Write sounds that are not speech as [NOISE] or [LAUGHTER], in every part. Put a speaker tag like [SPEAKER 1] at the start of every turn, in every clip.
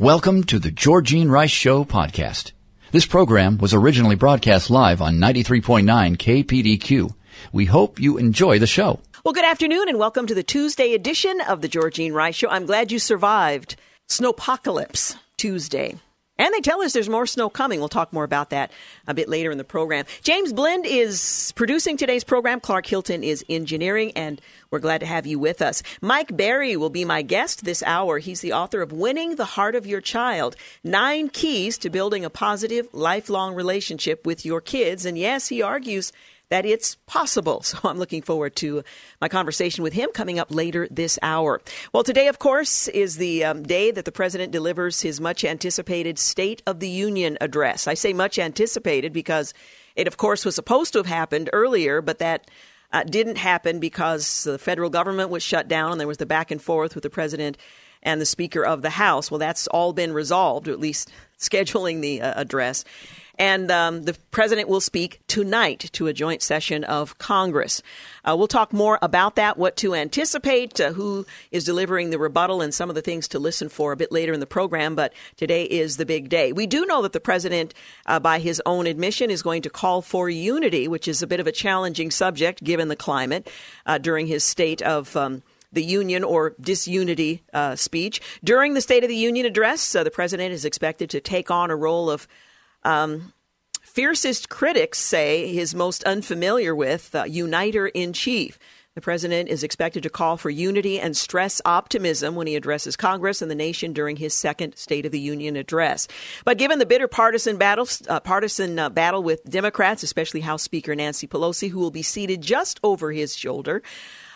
[SPEAKER 1] Welcome to the Georgene Rice Show podcast. This program was originally broadcast live on 93.9 KPDQ. We hope you enjoy the show.
[SPEAKER 2] Well, good afternoon and welcome to the Tuesday edition of the Georgene Rice Show. I'm glad you survived Snowpocalypse Tuesday. And they tell us there's more snow coming. We'll talk more about that a bit later in the program. James Blend is producing today's program. Clark Hilton is engineering, and we're glad to have you with us. Mike Berry will be my guest this hour. He's the author of Winning the Heart of Your Child Nine Keys to Building a Positive, Lifelong Relationship with Your Kids. And yes, he argues that it's possible. [LAUGHS] So I'm looking forward to my conversation with him coming up later this hour. Well, today, of course, is the um, day that the president delivers his much anticipated State of the Union address. I say much anticipated because it, of course, was supposed to have happened earlier, but that uh, didn't happen because the federal government was shut down and there was the back and forth with the president and the Speaker of the House. Well, that's all been resolved, or at least [LAUGHS] scheduling the uh, address. And um, the president will speak tonight to a joint session of Congress. Uh, we'll talk more about that, what to anticipate, uh, who is delivering the rebuttal, and some of the things to listen for a bit later in the program. But today is the big day. We do know that the president, uh, by his own admission, is going to call for unity, which is a bit of a challenging subject given the climate uh, during his state of. Um, the Union or disunity uh, speech. During the State of the Union address, uh, the president is expected to take on a role of um, fiercest critics say his most unfamiliar with uh, uniter in chief. The president is expected to call for unity and stress optimism when he addresses Congress and the nation during his second State of the Union address. But given the bitter partisan battle, uh, partisan uh, battle with Democrats, especially House Speaker Nancy Pelosi, who will be seated just over his shoulder,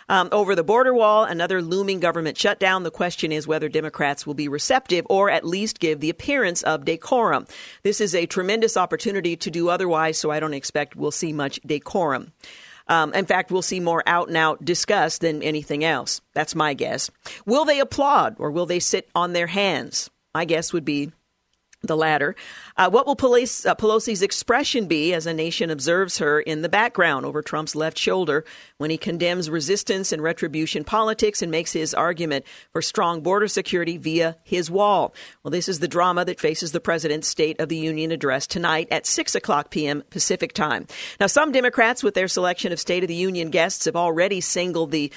[SPEAKER 2] um, over the border wall, another looming government shutdown. The question is whether Democrats will be receptive or at least give the appearance of decorum. This is a tremendous opportunity to do otherwise, so I don't expect we'll see much decorum. Um, in fact, we'll see more out and out disgust than anything else. That's my guess. Will they applaud or will they sit on their hands? My guess would be the latter. Uh, what will police, uh, Pelosi's expression be as a nation observes her in the background over Trump's left shoulder when he condemns resistance and retribution politics and makes his argument for strong border security via his wall? Well, this is the drama that faces the president's State of the Union address tonight at 6 o'clock p.m. Pacific time. Now, some Democrats, with their selection of State of the Union guests, have already singled the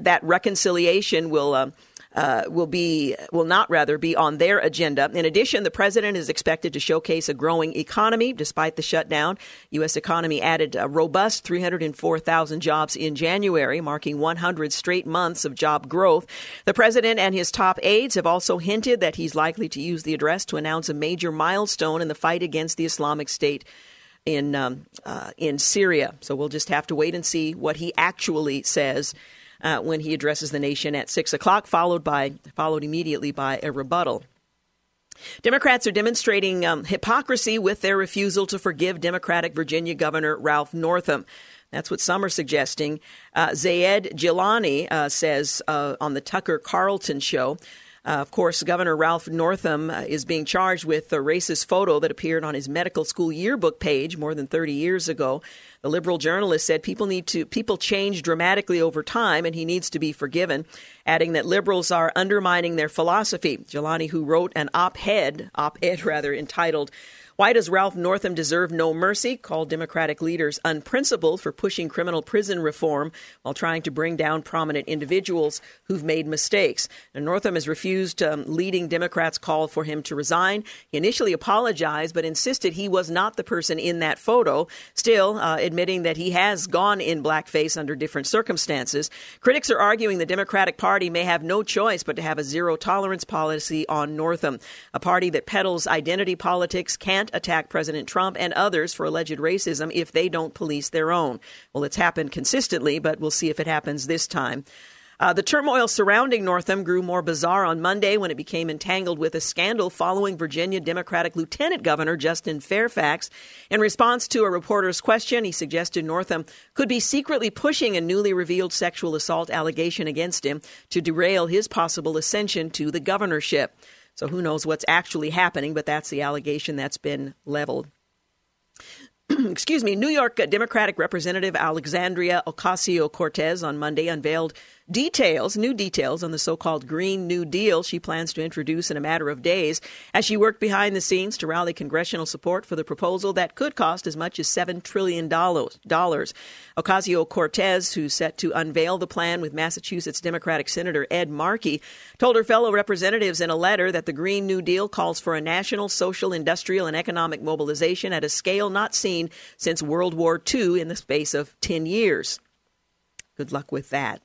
[SPEAKER 2] that reconciliation will. Uh, uh, will be will not rather be on their agenda. In addition, the president is expected to showcase a growing economy despite the shutdown. U.S. economy added a robust 304,000 jobs in January, marking 100 straight months of job growth. The president and his top aides have also hinted that he's likely to use the address to announce a major milestone in the fight against the Islamic State in um, uh, in Syria. So we'll just have to wait and see what he actually says uh, when he addresses the nation at six o'clock, followed by followed immediately by a rebuttal. Democrats are demonstrating um, hypocrisy with their refusal to forgive Democratic Virginia Governor Ralph Northam. That's what some are suggesting. Uh, Zaid Jilani uh, says uh, on the Tucker Carlson show uh, of course, Governor Ralph Northam uh, is being charged with a racist photo that appeared on his medical school yearbook page more than 30 years ago. The liberal journalist said people need to people change dramatically over time and he needs to be forgiven, adding that liberals are undermining their philosophy. Jilani, who wrote an op-ed, op-ed [LAUGHS] rather, entitled why does Ralph Northam deserve no mercy? Called Democratic leaders unprincipled for pushing criminal prison reform while trying to bring down prominent individuals who've made mistakes. Now, Northam has refused um, leading Democrats' call for him to resign. He initially apologized, but insisted he was not the person in that photo, still uh, admitting that he has gone in blackface under different circumstances. Critics are arguing the Democratic Party may have no choice but to have a zero tolerance policy on Northam. A party that peddles identity politics can't attack President Trump and others for alleged racism if they don't police their own. Well, it's happened consistently, but we'll see if it happens this time. Uh, the turmoil surrounding Northam grew more bizarre on Monday when it became entangled with a scandal following Virginia Democratic Lieutenant Governor Justin Fairfax. In response to a reporter's question, he suggested Northam could be secretly pushing a newly revealed sexual assault allegation against him to derail his possible ascension to the governorship. So who knows what's actually happening, but that's the allegation that's been leveled. [CLEARS THROAT] excuse me, New York Democratic Representative Alexandria Ocasio Cortez on Monday unveiled details, new details on the so called Green New Deal she plans to introduce in a matter of days as she worked behind the scenes to rally congressional support for the proposal that could cost as much as $7 trillion. Ocasio Cortez, who's set to unveil the plan with Massachusetts Democratic Senator Ed Markey, told her fellow representatives in a letter that the Green New Deal calls for a national social, industrial, and economic mobilization at a scale not seen since World War II in the space of 10 years. Good luck with that.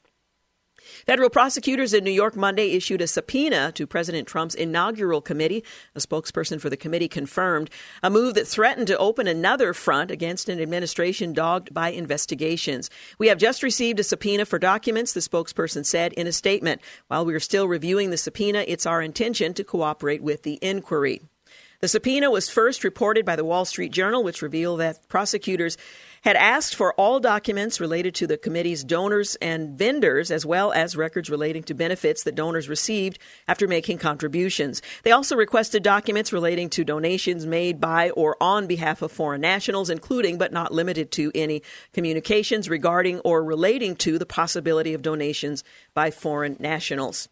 [SPEAKER 2] Federal prosecutors in New York Monday issued a subpoena to President Trump's inaugural committee. A spokesperson for the committee confirmed a move that threatened to open another front against an administration dogged by investigations. We have just received a subpoena for documents, the spokesperson said in a statement. While we are still reviewing the subpoena, it's our intention to cooperate with the inquiry. The subpoena was first reported by the Wall Street Journal, which revealed that prosecutors had asked for all documents related to the committee's donors and vendors, as well as records relating to benefits that donors received after making contributions. They also requested documents relating to donations made by or on behalf of foreign nationals, including but not limited to any communications regarding or relating to the possibility of donations by foreign nationals.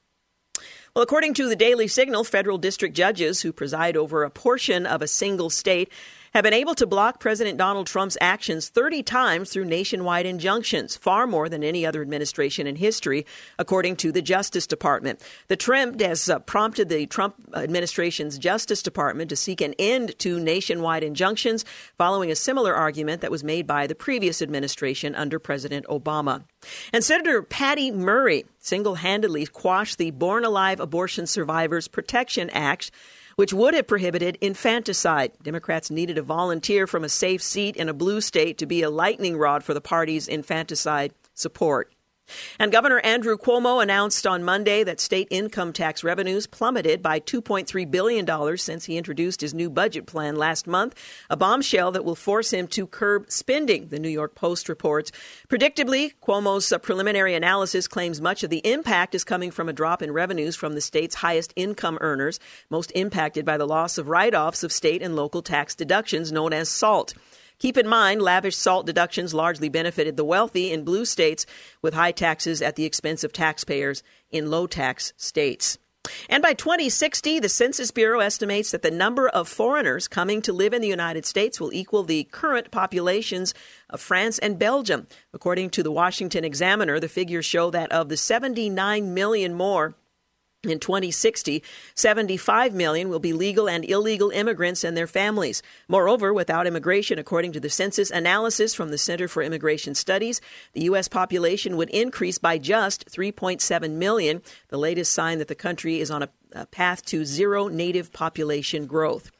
[SPEAKER 2] Well, according to the Daily Signal, federal district judges who preside over a portion of a single state have been able to block President Donald Trump's actions 30 times through nationwide injunctions, far more than any other administration in history, according to the Justice Department. The trend has uh, prompted the Trump administration's Justice Department to seek an end to nationwide injunctions, following a similar argument that was made by the previous administration under President Obama. And Senator Patty Murray single handedly quashed the Born Alive Abortion Survivors Protection Act which would have prohibited infanticide. Democrats needed a volunteer from a safe seat in a blue state to be a lightning rod for the party's infanticide support. And Governor Andrew Cuomo announced on Monday that state income tax revenues plummeted by $2.3 billion since he introduced his new budget plan last month, a bombshell that will force him to curb spending, the New York Post reports. Predictably, Cuomo's preliminary analysis claims much of the impact is coming from a drop in revenues from the state's highest income earners, most impacted by the loss of write offs of state and local tax deductions known as SALT. Keep in mind, lavish SALT deductions largely benefited the wealthy in blue states with high taxes at the expense of taxpayers in low tax states. And by 2060, the Census Bureau estimates that the number of foreigners coming to live in the United States will equal the current populations of France and Belgium. According to the Washington Examiner, the figures show that of the 79 million more in 2060, 75 million will be legal and illegal immigrants and their families. Moreover, without immigration, according to the census analysis from the Center for Immigration Studies, the U.S. population would increase by just 3.7 million, the latest sign that the country is on a, a path to zero native population growth.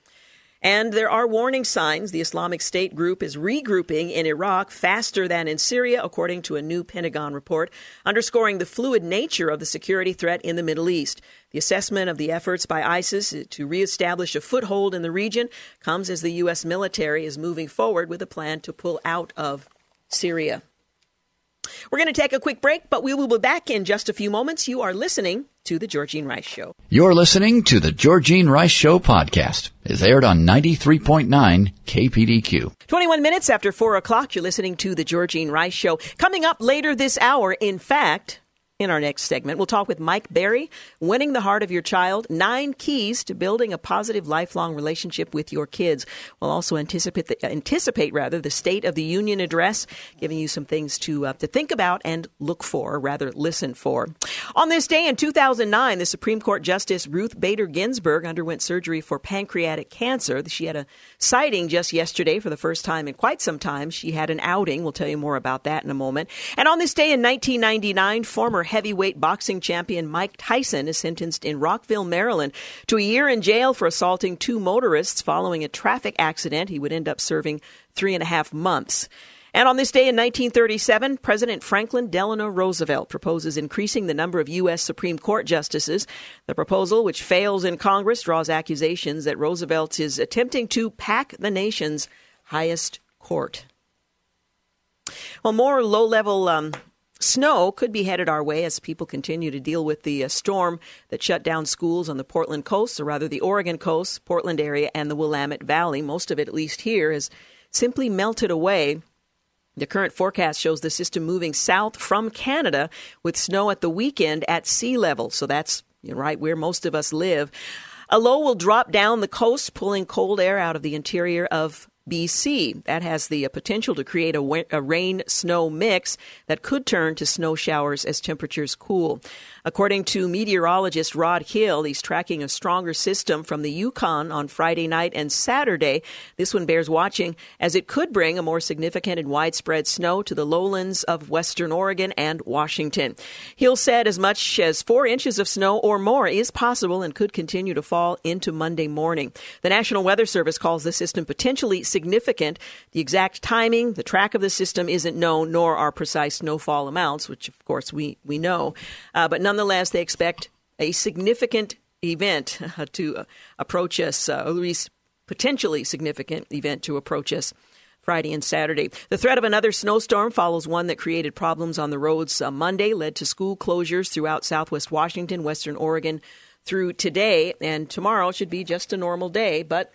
[SPEAKER 2] And there are warning signs. The Islamic State group is regrouping in Iraq faster than in Syria, according to a new Pentagon report, underscoring the fluid nature of the security threat in the Middle East. The assessment of the efforts by ISIS to reestablish a foothold in the region comes as the U.S. military is moving forward with a plan to pull out of Syria. We're going to take a quick break, but we will be back in just a few moments. You are listening to The Georgene Rice Show.
[SPEAKER 1] You're listening to The Georgene Rice Show podcast. It's aired on 93.9 KPDQ.
[SPEAKER 2] 21 minutes after 4 o'clock, you're listening to The Georgene Rice Show. Coming up later this hour, in fact, in our next segment, we'll talk with Mike Berry, Winning the Heart of Your Child, Nine Keys to Building a Positive Lifelong Relationship with Your Kids. We'll also anticipate, the, anticipate rather, the State of the Union address, giving you some things to, uh, to think about and look for, or rather listen for. On this day in 2009, the Supreme Court Justice Ruth Bader Ginsburg underwent surgery for pancreatic cancer. She had a sighting just yesterday for the first time in quite some time. She had an outing. We'll tell you more about that in a moment. And on this day in 1999, former heavyweight boxing champion Mike Tyson is sentenced in Rockville, Maryland to a year in jail for assaulting two motorists following a traffic accident. He would end up serving three and a half months. And on this day in 1937, President Franklin Delano Roosevelt proposes increasing the number of U.S. Supreme Court justices. The proposal, which fails in Congress, draws accusations that Roosevelt is attempting to pack the nation's highest court. Well, more low level um, snow could be headed our way as people continue to deal with the uh, storm that shut down schools on the Portland coast, or rather the Oregon coast, Portland area, and the Willamette Valley. Most of it, at least here, has simply melted away the current forecast shows the system moving south from Canada with snow at the weekend at sea level. So that's right where most of us live. A low will drop down the coast, pulling cold air out of the interior of BC. That has the uh, potential to create a, a rain snow mix that could turn to snow showers as temperatures cool. According to meteorologist Rod Hill, he's tracking a stronger system from the Yukon on Friday night and Saturday. This one bears watching as it could bring a more significant and widespread snow to the lowlands of western Oregon and Washington. Hill said as much as four inches of snow or more is possible and could continue to fall into Monday morning. The National Weather Service calls the system potentially significant. The exact timing, the track of the system isn't known, nor are precise snowfall amounts, which of course we, we know. Uh, but nonetheless, they expect a significant event uh, to uh, approach us, uh, at least potentially significant event to approach us. Friday and Saturday. The threat of another snowstorm follows one that created problems on the roads Monday, led to school closures throughout southwest Washington, western Oregon through today, and tomorrow should be just a normal day, but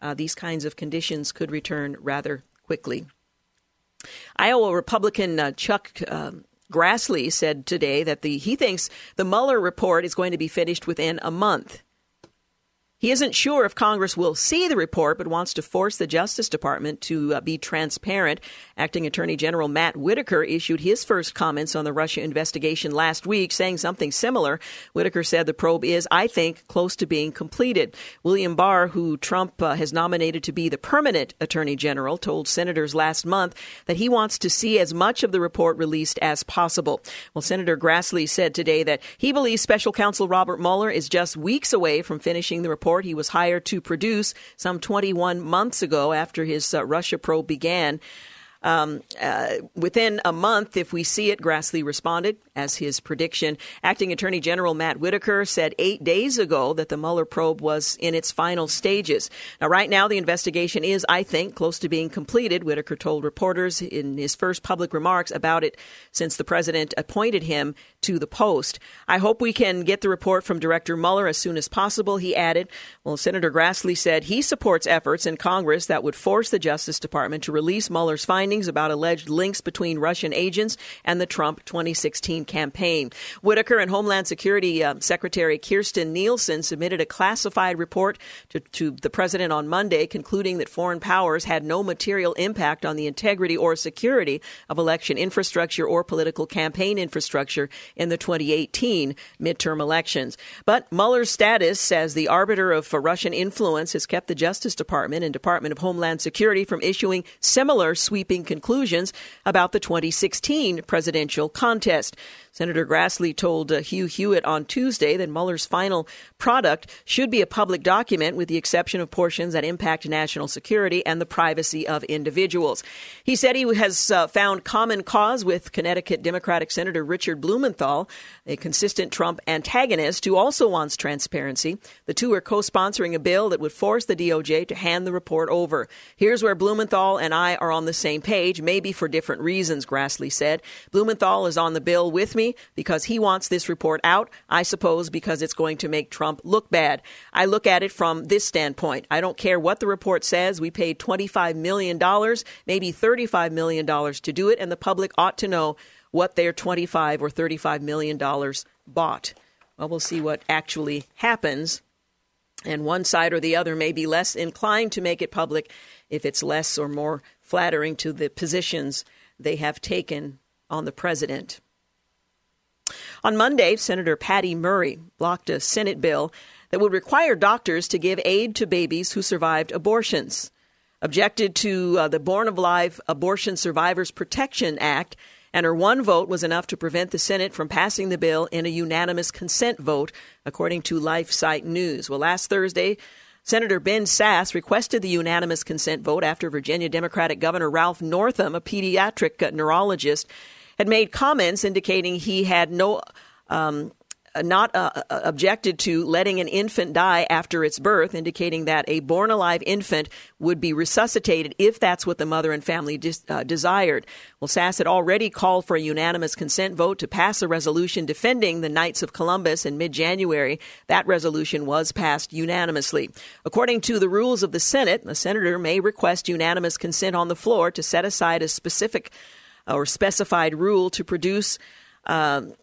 [SPEAKER 2] uh, these kinds of conditions could return rather quickly. Iowa Republican uh, Chuck um, Grassley said today that the he thinks the Mueller report is going to be finished within a month. He isn't sure if Congress will see the report, but wants to force the Justice Department to uh, be transparent. Acting Attorney General Matt Whitaker issued his first comments on the Russia investigation last week, saying something similar. Whitaker said the probe is, I think, close to being completed. William Barr, who Trump uh, has nominated to be the permanent Attorney General, told senators last month that he wants to see as much of the report released as possible. Well, Senator Grassley said today that he believes Special Counsel Robert Mueller is just weeks away from finishing the report report he was hired to produce some 21 months ago after his uh, Russia probe began. Um, uh, within a month, if we see it, Grassley responded as his prediction. Acting Attorney General Matt Whitaker said eight days ago that the Mueller probe was in its final stages. Now, right now, the investigation is, I think, close to being completed. Whitaker told reporters in his first public remarks about it since the president appointed him to the post. I hope we can get the report from Director Mueller as soon as possible, he added. Well, Senator Grassley said he supports efforts in Congress that would force the Justice Department to release Mueller's findings about alleged links between Russian agents and the Trump 2016 campaign. Whitaker and Homeland Security uh, Secretary Kirstjen Nielsen submitted a classified report to, to the president on Monday, concluding that foreign powers had no material impact on the integrity or security of election infrastructure or political campaign infrastructure in the 2018 midterm elections. But Mueller's status as the arbiter of uh, Russian influence has kept the Justice Department and Department of Homeland Security from issuing similar sweeping conclusions about the 2016 presidential contest. Senator Grassley told uh, Hugh Hewitt on Tuesday that Mueller's final product should be a public document with the exception of portions that impact national security and the privacy of individuals. He said he has uh, found common cause with Connecticut Democratic Senator Richard Blumenthal, a consistent Trump antagonist who also wants transparency. The two are co sponsoring a bill that would force the DOJ to hand the report over. Here's where Blumenthal and I are on the same page, maybe for different reasons, Grassley said. Blumenthal is on the bill with me me because he wants this report out. I suppose because it's going to make Trump look bad. I look at it from this standpoint. I don't care what the report says. We paid $25 million, maybe $35 million to do it, and the public ought to know what their 25 or $35 million bought. Well, we'll see what actually happens. And one side or the other may be less inclined to make it public if it's less or more flattering to the positions they have taken on the president. On Monday, Senator Patty Murray blocked a Senate bill that would require doctors to give aid to babies who survived abortions. Objected to uh, the Born Alive Abortion Survivors Protection Act, and her one vote was enough to prevent the Senate from passing the bill in a unanimous consent vote, according to LifeSite News. Well, last Thursday, Senator Ben Sasse requested the unanimous consent vote after Virginia Democratic Governor Ralph Northam, a pediatric neurologist, had made comments indicating he had no um, uh, not uh, uh, objected to letting an infant die after its birth, indicating that a born alive infant would be resuscitated if that's what the mother and family dis- uh, desired. Well, Sasse had already called for a unanimous consent vote to pass a resolution defending the Knights of Columbus in mid January. That resolution was passed unanimously. According to the rules of the Senate, a senator may request unanimous consent on the floor to set aside a specific or specified rule to produce. Um,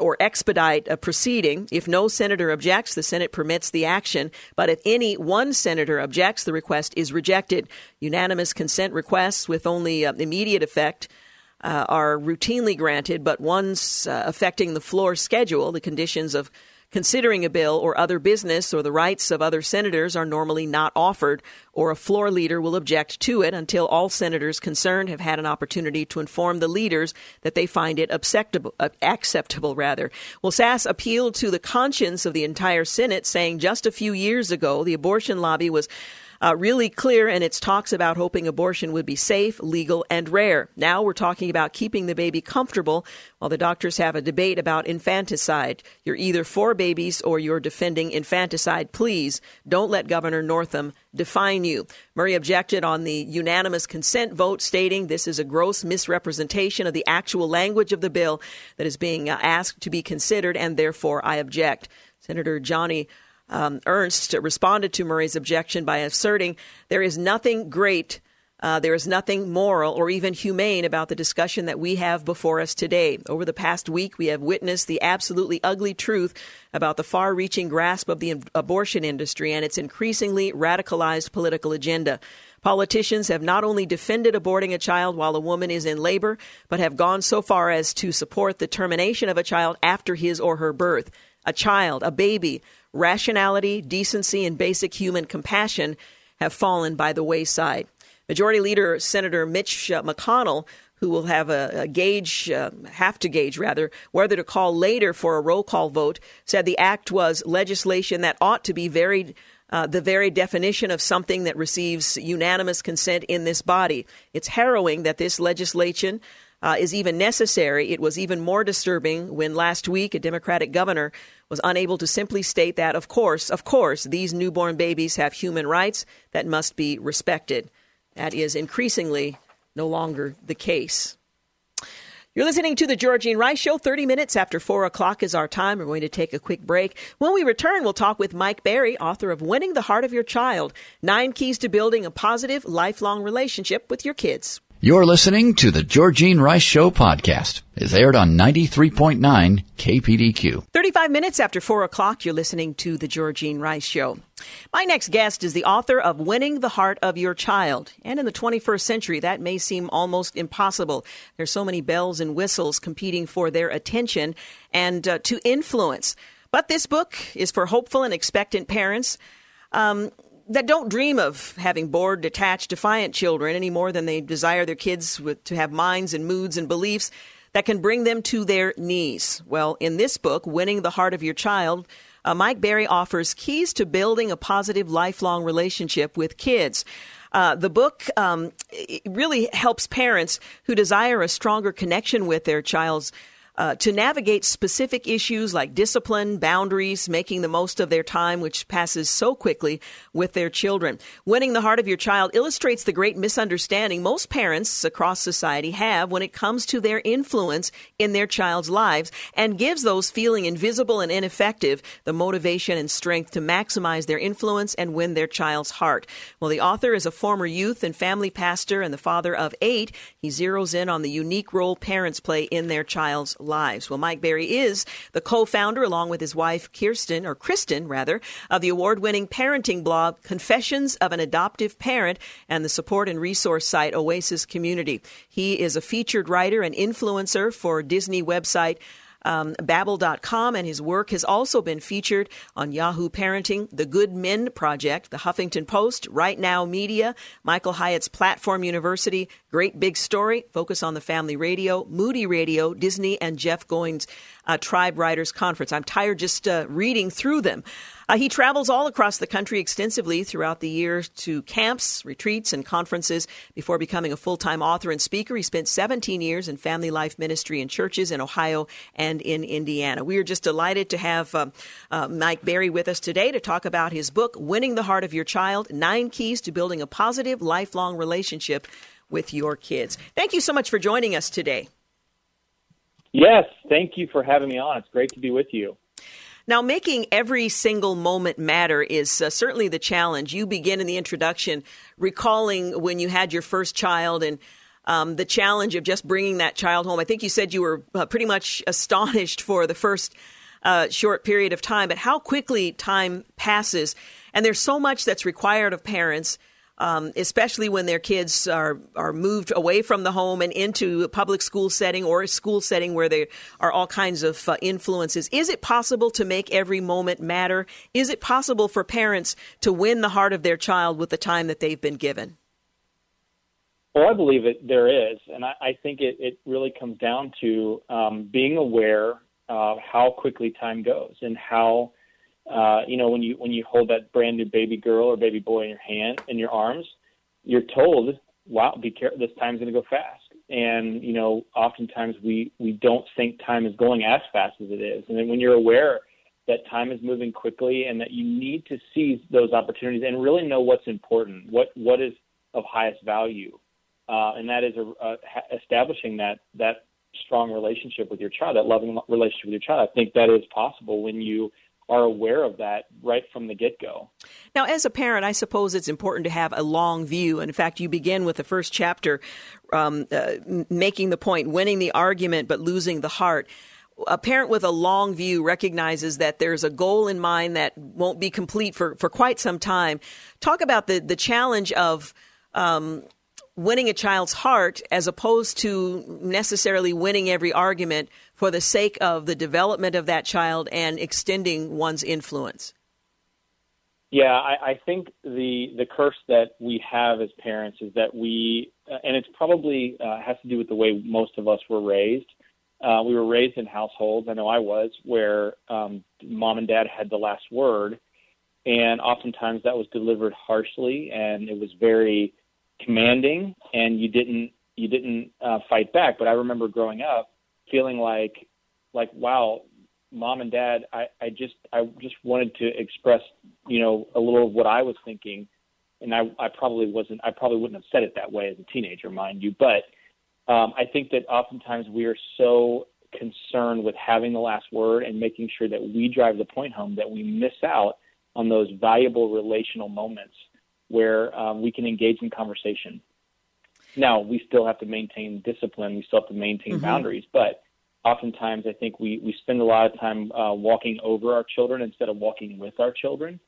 [SPEAKER 2] or expedite a proceeding. If no senator objects, the Senate permits the action. But if any one senator objects, the request is rejected. Unanimous consent requests with only uh, immediate effect uh, are routinely granted, but ones uh, affecting the floor schedule, the conditions of considering a bill or other business or the rights of other senators are normally not offered, or a floor leader will object to it until all senators concerned have had an opportunity to inform the leaders that they find it acceptable. Uh, acceptable rather. Well, Sasse appealed to the conscience of the entire Senate, saying just a few years ago the abortion lobby was uh, really clear in its talks about hoping abortion would be safe, legal, and rare. Now we're talking about keeping the baby comfortable while the doctors have a debate about infanticide. You're either for babies or you're defending infanticide. Please don't let Governor Northam define you. Murray objected on the unanimous consent vote, stating this is a gross misrepresentation of the actual language of the bill that is being uh, asked to be considered, and therefore I object. Senator Joni um, Ernst responded to Murray's objection by asserting there is nothing great, uh, there is nothing moral or even humane about the discussion that we have before us today. Over the past week, we have witnessed the absolutely ugly truth about the far reaching grasp of the abortion industry and its increasingly radicalized political agenda. Politicians have not only defended aborting a child while a woman is in labor, but have gone so far as to support the termination of a child after his or her birth. A child, a baby, rationality, decency, and basic human compassion have fallen by the wayside. Majority Leader Senator Mitch uh, McConnell, who will have a, a gauge, uh, have to gauge rather, whether to call later for a roll call vote, said the act was legislation that ought to be very uh, the very definition of something that receives unanimous consent in this body. It's harrowing that this legislation uh, is even necessary. It was even more disturbing when last week a Democratic governor was unable to simply state that, of course, of course, these newborn babies have human rights that must be respected. That is increasingly no longer the case. You're listening to the Georgene Rice Show. 30 minutes after 4 o'clock is our time. We're going to take a quick break. When we return, we'll talk with Mike Berry, author of Winning the Heart of Your Child Nine Keys to Building a Positive, Lifelong Relationship with Your Kids.
[SPEAKER 1] You're listening to the Georgene Rice Show podcast. It's aired on 93.9 KPDQ.
[SPEAKER 2] 35 minutes after 4 o'clock, you're listening to the Georgene Rice Show. My next guest is the author of Winning the Heart of Your Child. And in the 21st century, that may seem almost impossible. There's so many bells and whistles competing for their attention and uh, to influence. But this book is for hopeful and expectant parents. Um, that don't dream of having bored, detached, defiant children any more than they desire their kids with, to have minds and moods and beliefs that can bring them to their knees. Well, in this book, Winning the Heart of Your Child, uh, Mike Berry offers keys to building a positive lifelong relationship with kids. Uh, the book um, really helps parents who desire a stronger connection with their child's uh, to navigate specific issues like discipline, boundaries, making the most of their time, which passes so quickly with their children. Winning the heart of your child illustrates the great misunderstanding most parents across society have when it comes to their influence in their child's lives and gives those feeling invisible and ineffective the motivation and strength to maximize their influence and win their child's heart. Well, the author is a former youth and family pastor and the father of eight. He zeroes in on the unique role parents play in their child's lives. Well, Mike Berry is the co-founder, along with his wife Kirsten, or Kristen rather, of the award-winning parenting blog Confessions of an Adoptive Parent and the support and resource site Oasis Community. He is a featured writer and influencer for Disney website um, Babble.com, and his work has also been featured on Yahoo Parenting, The Good Men Project, The Huffington Post, Right Now Media, Michael Hyatt's Platform University, Great Big Story, Focus on the Family Radio, Moody Radio, Disney, and Jeff Goins' uh, Tribe Writers Conference. I'm tired just uh, reading through them. Uh, he travels all across the country extensively throughout the year to camps, retreats, and conferences before becoming a full time author and speaker. He spent 17 years in family life ministry in churches in Ohio and in Indiana. We are just delighted to have uh, uh, Mike Berry with us today to talk about his book, Winning the Heart of Your Child Nine Keys to Building a Positive Lifelong Relationship with Your Kids. Thank you so much for joining us today.
[SPEAKER 3] Yes, thank you for having me on. It's great to be with you.
[SPEAKER 2] Now, making every single moment matter is uh, certainly the challenge. You begin in the introduction recalling when you had your first child and um, the challenge of just bringing that child home. I think you said you were uh, pretty much astonished for the first uh, short period of time, but how quickly time passes. And there's so much that's required of parents um, especially when their kids are are moved away from the home and into a public school setting or a school setting where there are all kinds of uh, influences. Is it possible to make every moment matter? Is it possible for parents to win the heart of their child with the time that they've been given?
[SPEAKER 3] Well, I believe it. There is, and I, I think it, it really comes down to um, being aware of how quickly time goes and how uh, you know, when you when you hold that brand new baby girl or baby boy in your hand in your arms, you're told, "Wow, be careful. This time's going to go fast." And you know, oftentimes we we don't think time is going as fast as it is. And then when you're aware that time is moving quickly and that you need to seize those opportunities and really know what's important, what what is of highest value, uh, and that is a, a, establishing that that strong relationship with your child, that loving relationship with your child. I think that is possible when you are aware of that right from the get go.
[SPEAKER 2] Now, as a parent, I suppose it's important to have a long view. In fact, you begin with the first chapter um, uh, making the point, winning the argument, but losing the heart. A parent with a long view recognizes that there's a goal in mind that won't be complete for, for quite some time. Talk about the, the challenge of um, winning a child's heart as opposed to necessarily winning every argument for the sake of the development of that child and extending one's influence?
[SPEAKER 3] Yeah, I, I think the the curse that we have as parents is that we, uh, and it's probably uh, has to do with the way most of us were raised. Uh, we were raised in households. I know I was where um, mom and dad had the last word, and oftentimes that was delivered harshly, and it was very commanding, and you didn't you didn't uh, fight back. But I remember growing up feeling like like wow mom and dad i i just i just wanted to express you know a little of what i was thinking. And i i probably wasn't i probably wouldn't have said it that way as a teenager mind you. But um i think that oftentimes we are so concerned with having the last word and making sure that we drive the point home that we miss out on those valuable relational moments where um, we can engage in conversation now, we still have to maintain discipline. We still have to maintain mm-hmm. boundaries. But oftentimes, I think we, we spend a lot of time uh, walking over our children instead of walking with our children.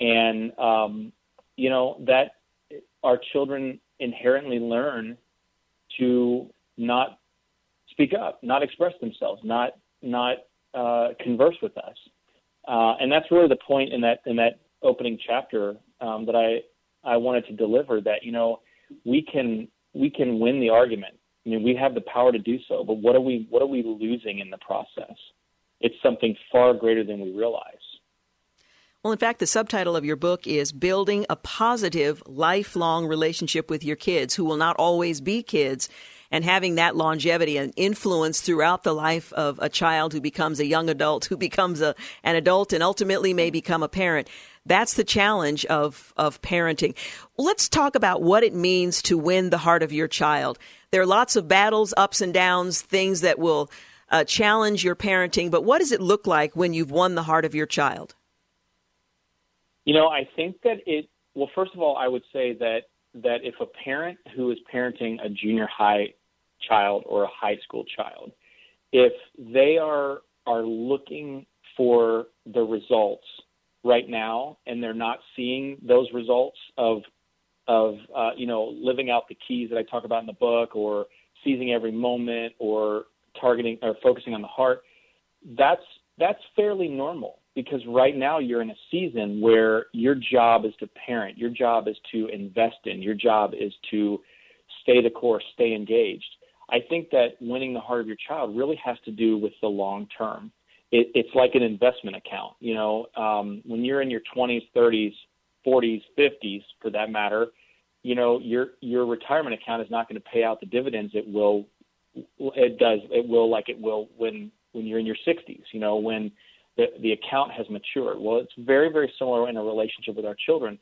[SPEAKER 3] And, um, you know, that our children inherently learn to not speak up, not express themselves, not, not uh, converse with us. Uh, and that's really the point in that, in that opening chapter um, that I, I wanted to deliver that, you know, we can we can win the argument. I mean, we have the power to do so, but what are we what are we losing in the process? It's something far greater than we realize.
[SPEAKER 2] Well, in fact, the subtitle of your book is Building a Positive Lifelong Relationship with Your Kids, who will not always be kids, and having that longevity and influence throughout the life of a child who becomes a young adult, who becomes a, an adult, and ultimately may become a parent. That's the challenge of, of parenting. Let's talk about what it means to win the heart of your child. There are lots of battles, ups and downs, things that will uh, challenge your parenting, but what does it look like when you've won the heart of your child?
[SPEAKER 3] You know, I think that it, well, first of all, I would say that, that if a parent who is parenting a junior high child or a high school child, if they are, are looking for the results right now and they're not seeing those results of of uh, you know living out the keys that I talk about in the book or seizing every moment or targeting or focusing on the heart that's that's fairly normal because right now you're in a season where your job is to parent your job is to invest in your job is to stay the course stay engaged I think that winning the heart of your child really has to do with the long term. It, it's like an investment account. You know, um, when you're in your 20s, 30s, 40s, 50s, for that matter, you know your your retirement account is not going to pay out the dividends it will it does it will like it will when when you're in your 60s you know when the the account has matured. Well it's very very similar in a relationship with our children.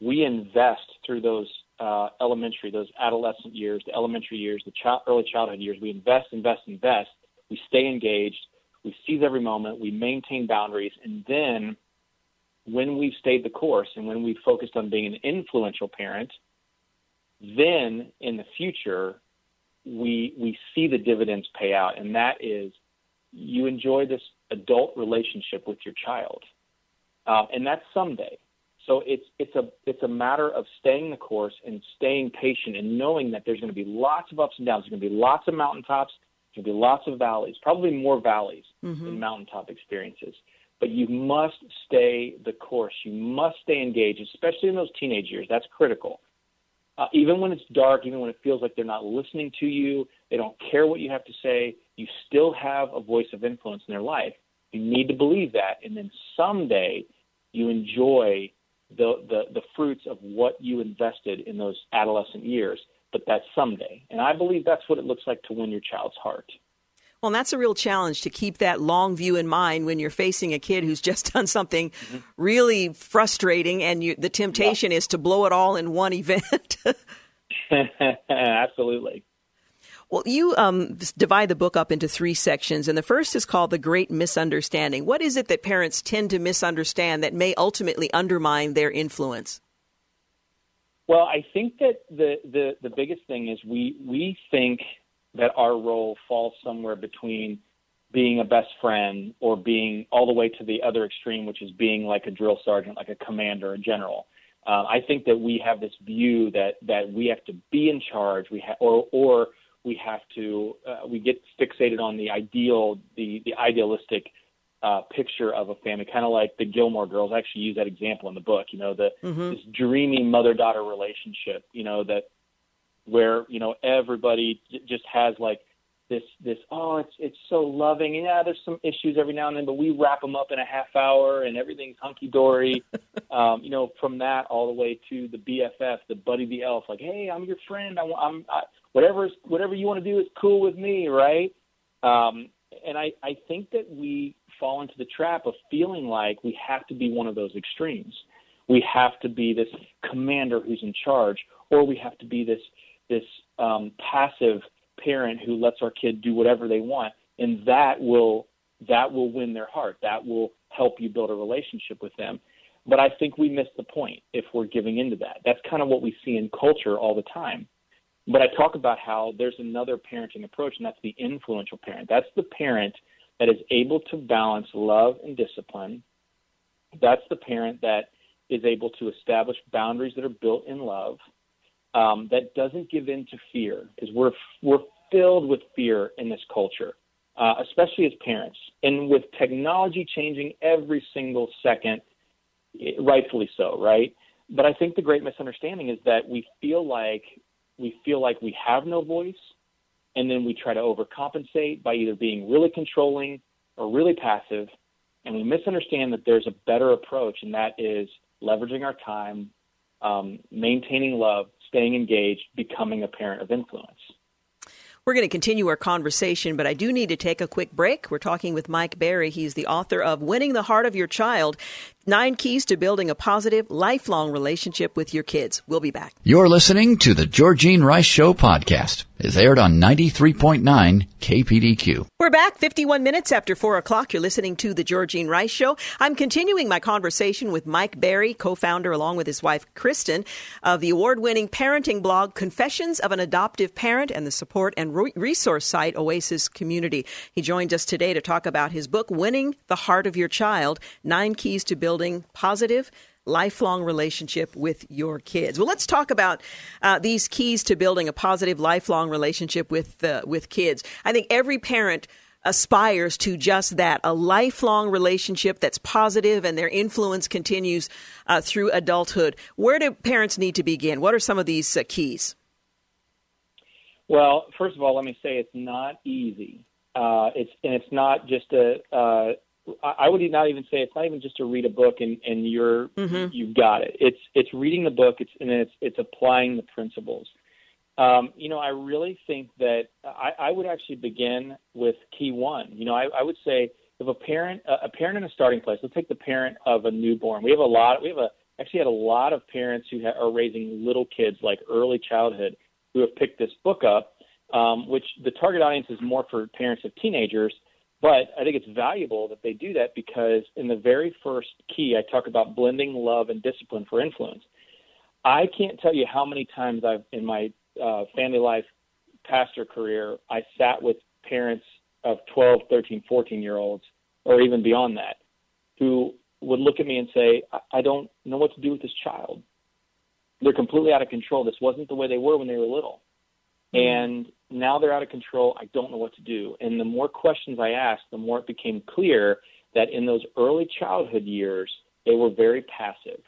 [SPEAKER 3] We invest through those uh, elementary those adolescent years the elementary years the child, early childhood years. We invest invest invest. We stay engaged we seize every moment we maintain boundaries and then when we've stayed the course and when we've focused on being an influential parent then in the future we we see the dividends pay out and that is you enjoy this adult relationship with your child. Uh, and that's someday. So it's it's a it's a matter of staying the course and staying patient and knowing that there's going to be lots of ups and downs there's going to be lots of mountaintops to be lots of valleys probably more valleys mm-hmm. than mountaintop experiences but you must stay the course you must stay engaged especially in those teenage years that's critical uh, even when it's dark, even when it feels like they're not listening to you, they don't care what you have to say, you still have a voice of influence in their life. You need to believe that, and then someday you enjoy the, the, the fruits of what you invested in those adolescent years. But that someday. And I believe that's what it looks like to win your child's heart.
[SPEAKER 2] Well, that's a real challenge to keep that long view in mind when you're facing a kid who's just [LAUGHS] done something mm-hmm. really frustrating, and you, the temptation yeah. is to blow it all in one [LAUGHS] event. [LAUGHS]
[SPEAKER 3] Absolutely.
[SPEAKER 2] Well, you um, divide the book up into three sections, and the first is called The Great Misunderstanding. What is it that parents tend to misunderstand that may ultimately undermine their influence?
[SPEAKER 3] Well, I think that the, the, the biggest thing is we, we think that our role falls somewhere between being a best friend or being all the way to the other extreme, which is being like a drill sergeant, like a commander, a general. Uh, I think that we have this view that that we have to be in charge, we ha- or or we have to uh, we get fixated on the ideal, the the idealistic uh, picture of a family, kind of like the Gilmore Girls. I actually use that example in the book. You know, the mm-hmm. this dreamy mother daughter relationship. You know that where you know everybody just has like this this oh it's it's so loving and yeah there's some issues every now and then but we wrap them up in a half hour and everything's hunky dory [LAUGHS] um you know from that all the way to the BFF the buddy the elf like hey I'm your friend I, I'm I, whatever whatever you want to do is cool with me right um and I I think that we fall into the trap of feeling like we have to be one of those extremes we have to be this commander who's in charge or we have to be this this um, passive parent who lets our kid do whatever they want, and that will that will win their heart. That will help you build a relationship with them. But I think we miss the point if we're giving into that. That's kind of what we see in culture all the time. But I talk about how there's another parenting approach, and that's the influential parent. That's the parent that is able to balance love and discipline. That's the parent that is able to establish boundaries that are built in love um, that doesn't give in to fear because we're we're filled with fear in this culture, uh, especially as parents, and with technology changing every single second, rightfully so, right? But I think the great misunderstanding is that we feel like we feel like we have no voice, and then we try to overcompensate by either being really controlling or really passive, and we misunderstand that there's a better approach, and that is leveraging our time, um, maintaining love, staying engaged, becoming a parent of influence.
[SPEAKER 2] We're going to continue our conversation, but I do need to take a quick break. We're talking with Mike Berry. He's the author of Winning the Heart of Your Child Nine Keys to Building a Positive, Lifelong Relationship with Your Kids. We'll be back.
[SPEAKER 1] You're listening to the Georgene Rice Show podcast. It's aired on 93.9 KPDQ.
[SPEAKER 2] We're back 51 minutes after 4 o'clock. You're listening to The Georgene Rice Show. I'm continuing my conversation with Mike Berry, co founder, along with his wife Kristen, of the award winning parenting blog Confessions of an Adoptive Parent and the support and re- resource site Oasis Community. He joined us today to talk about his book, Winning the Heart of Your Child Nine Keys to Building Positive lifelong relationship with your kids. Well, let's talk about uh, these keys to building a positive lifelong relationship with uh, with kids. I think every parent aspires to just that a lifelong relationship that's positive and their influence continues uh, through adulthood. Where do parents need to begin? What are some of these uh, keys?
[SPEAKER 3] Well, first of all, let me say it's not easy. Uh, it's and it's not just a. I would not even say it's not even just to read a book and, and you're mm-hmm. you've got it. It's it's reading the book. It's and it's it's applying the principles. Um, you know, I really think that I, I would actually begin with key one. You know, I, I would say if a parent a parent in a starting place. Let's take the parent of a newborn. We have a lot. We have a actually had a lot of parents who ha- are raising little kids, like early childhood, who have picked this book up. Um, which the target audience is more for parents of teenagers, but I think it's valuable that they do that because in the very first key, I talk about blending love and discipline for influence. I can't tell you how many times I've in my uh, family life pastor career, I sat with parents of 12, 13, 14 year olds, or even beyond that, who would look at me and say, I, I don't know what to do with this child. They're completely out of control. This wasn't the way they were when they were little. Mm-hmm. And now they're out of control. I don't know what to do. And the more questions I asked, the more it became clear that in those early childhood years, they were very passive.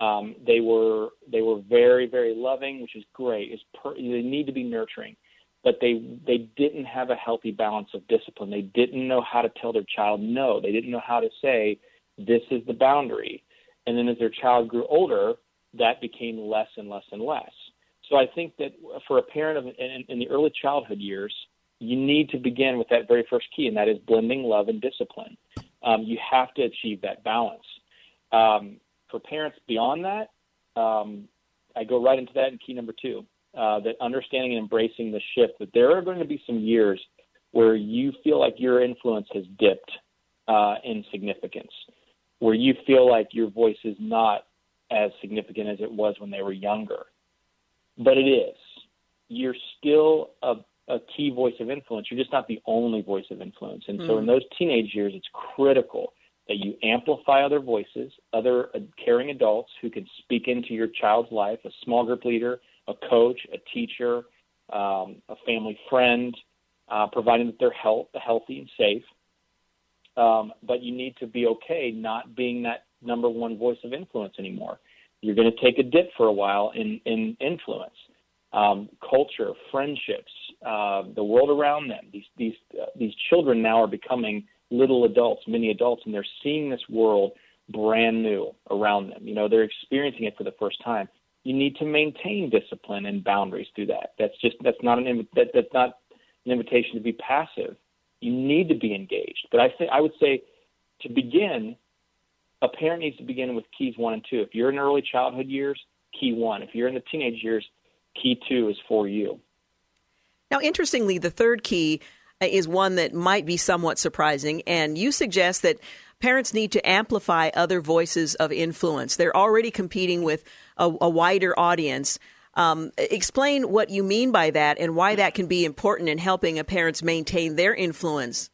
[SPEAKER 3] Um, they were they were very very loving, which is great. It's per, they need to be nurturing, but they they didn't have a healthy balance of discipline. They didn't know how to tell their child no. They didn't know how to say this is the boundary. And then as their child grew older, that became less and less and less. So I think that for a parent of in, in the early childhood years, you need to begin with that very first key, and that is blending love and discipline. Um, you have to achieve that balance. Um, for parents beyond that, um, I go right into that in key number two. Uh, that understanding and embracing the shift that there are going to be some years where you feel like your influence has dipped uh, in significance, where you feel like your voice is not as significant as it was when they were younger but it is. You're still a, a key voice of influence. You're just not the only voice of influence. And mm. so in hmm. those teenage years, it's critical that you amplify other voices, other uh, caring adults who can speak into your child's life, a small group leader, a coach, a teacher, um, a family friend, uh, providing that they're health, healthy and safe. Um, but you need to be okay not being that number one voice of influence anymore you're going to take a dip for a while in, in influence. Um, culture, friendships, uh, the world around them. These these uh, these children now are becoming little adults, mini adults, and they're seeing this world brand new around them. You know, they're experiencing it for the first time. You need to maintain discipline and boundaries through that. That's just that's not an that, that's not an invitation to be passive. You need to be engaged. But I think I would say to begin, a parent needs to begin with keys one and two. If you're in early childhood years, key one. If you're in the teenage years, key two is for you.
[SPEAKER 2] Now, interestingly, the third key uh, is one that might be somewhat surprising, and you suggest that parents need to amplify other voices of influence. They're already competing with a, a wider audience. Um, explain what you mean by that and why that can be important in helping a parents maintain their influence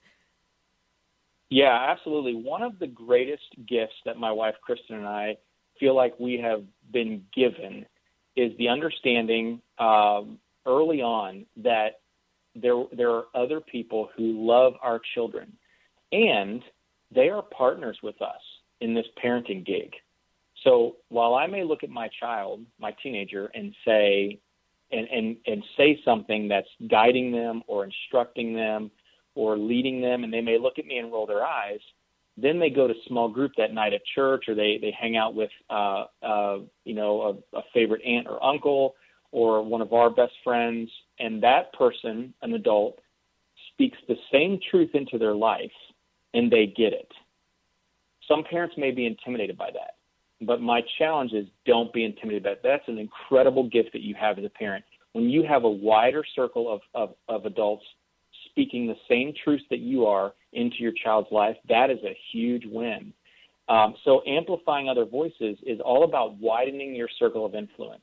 [SPEAKER 3] yeah, absolutely. One of the greatest gifts that my wife Kristen and I feel like we have been given is the understanding um, early on that there there are other people who love our children, and they are partners with us in this parenting gig. So while I may look at my child, my teenager, and say, and and and say something that's guiding them or instructing them or leading them, and they may look at me and roll their eyes. Then they go to small group that night at church, or they they hang out with uh, uh, you know a, a favorite aunt or uncle, or one of our best friends, and that person, an adult, speaks the same truth into their life, and they get it. Some parents may be intimidated by that, but my challenge is don't be intimidated by that. That's an incredible gift that you have as a parent. When you have a wider circle of, of, of adults speaking the same truths that you are into your child's life, that is a huge win. Um, so amplifying other voices is all about widening your circle of influence,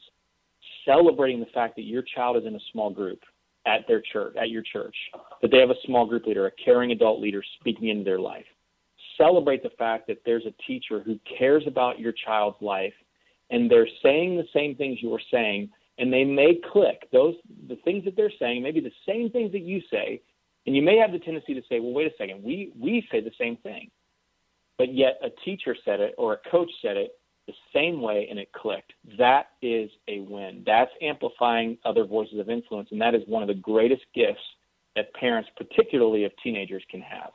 [SPEAKER 3] celebrating the fact that your child is in a small group at their church, at your church, that they have a small group leader, a caring adult leader speaking into their life. Celebrate the fact that there's a teacher who cares about your child's life and they're saying the same things you are saying and they may click those the things that they're saying maybe the same things that you say and you may have the tendency to say, well, wait a second, we, we say the same thing. But yet a teacher said it or a coach said it the same way and it clicked. That is a win. That's amplifying other voices of influence, and that is one of the greatest gifts that parents, particularly of teenagers, can have.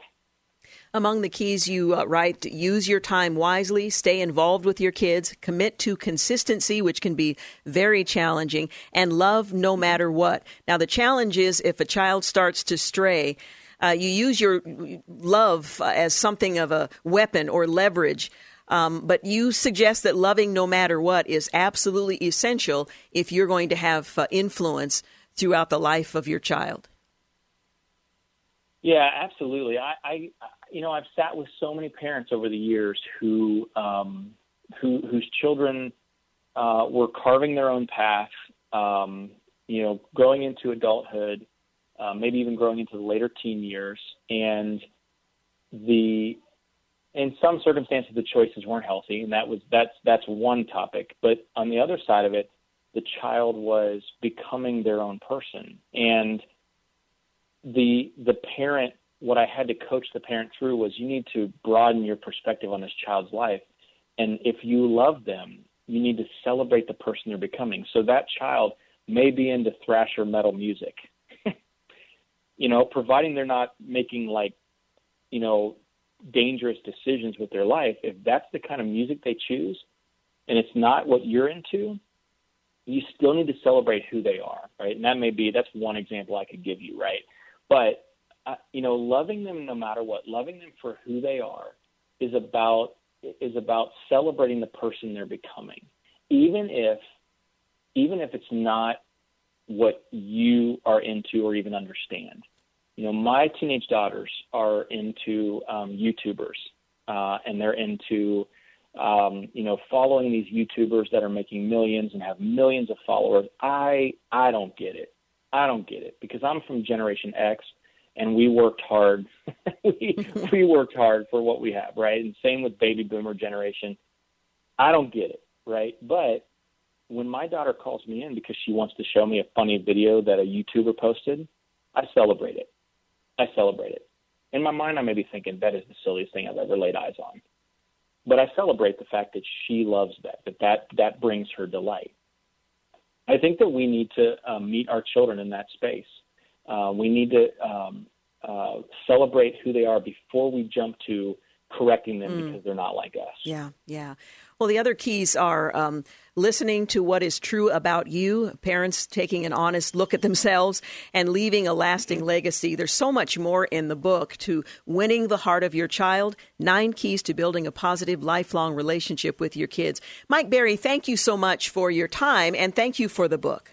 [SPEAKER 2] Among the keys you uh, write, use your time wisely, stay involved with your kids, commit to consistency, which can be very challenging, and love no matter what. Now, the challenge is if a child starts to stray, uh, you use your love as something of a weapon or leverage. Um, but you suggest that loving no matter what is absolutely essential if you're going to have uh, influence throughout the life of your child.
[SPEAKER 3] Yeah, absolutely. I, I, you know, I've sat with so many parents over the years who, um, who whose children uh, were carving their own path. Um, you know, growing into adulthood, uh, maybe even growing into the later teen years, and the in some circumstances the choices weren't healthy, and that was that's that's one topic. But on the other side of it, the child was becoming their own person, and the the parent what I had to coach the parent through was you need to broaden your perspective on this child's life. And if you love them, you need to celebrate the person they're becoming. So that child may be into thrash or metal music. [LAUGHS] you know, providing they're not making like, you know, dangerous decisions with their life, if that's the kind of music they choose and it's not what you're into, you still need to celebrate who they are, right? And that may be that's one example I could give you, right? But you know, loving them no matter what, loving them for who they are, is about is about celebrating the person they're becoming, even if even if it's not what you are into or even understand. You know, my teenage daughters are into um, YouTubers, uh, and they're into um, you know following these YouTubers that are making millions and have millions of followers. I I don't get it. I don't get it because I'm from Generation X and we worked hard. [LAUGHS] we, [LAUGHS] we worked hard for what we have, right? And same with baby boomer generation. I don't get it, right? But when my daughter calls me in because she wants to show me a funny video that a YouTuber posted, I celebrate it. I celebrate it. In my mind, I may be thinking that is the silliest thing I've ever laid eyes on. But I celebrate the fact that she loves that, that that, that brings her delight. I think that we need to um, meet our children in that space. Uh, we need to um, uh, celebrate who they are before we jump to correcting them mm. because they're not like us.
[SPEAKER 2] Yeah, yeah. Well, the other keys are um, listening to what is true about you, parents taking an honest look at themselves, and leaving a lasting legacy. There's so much more in the book to winning the heart of your child, nine keys to building a positive, lifelong relationship with your kids. Mike Berry, thank you so much for your time, and thank you for the book.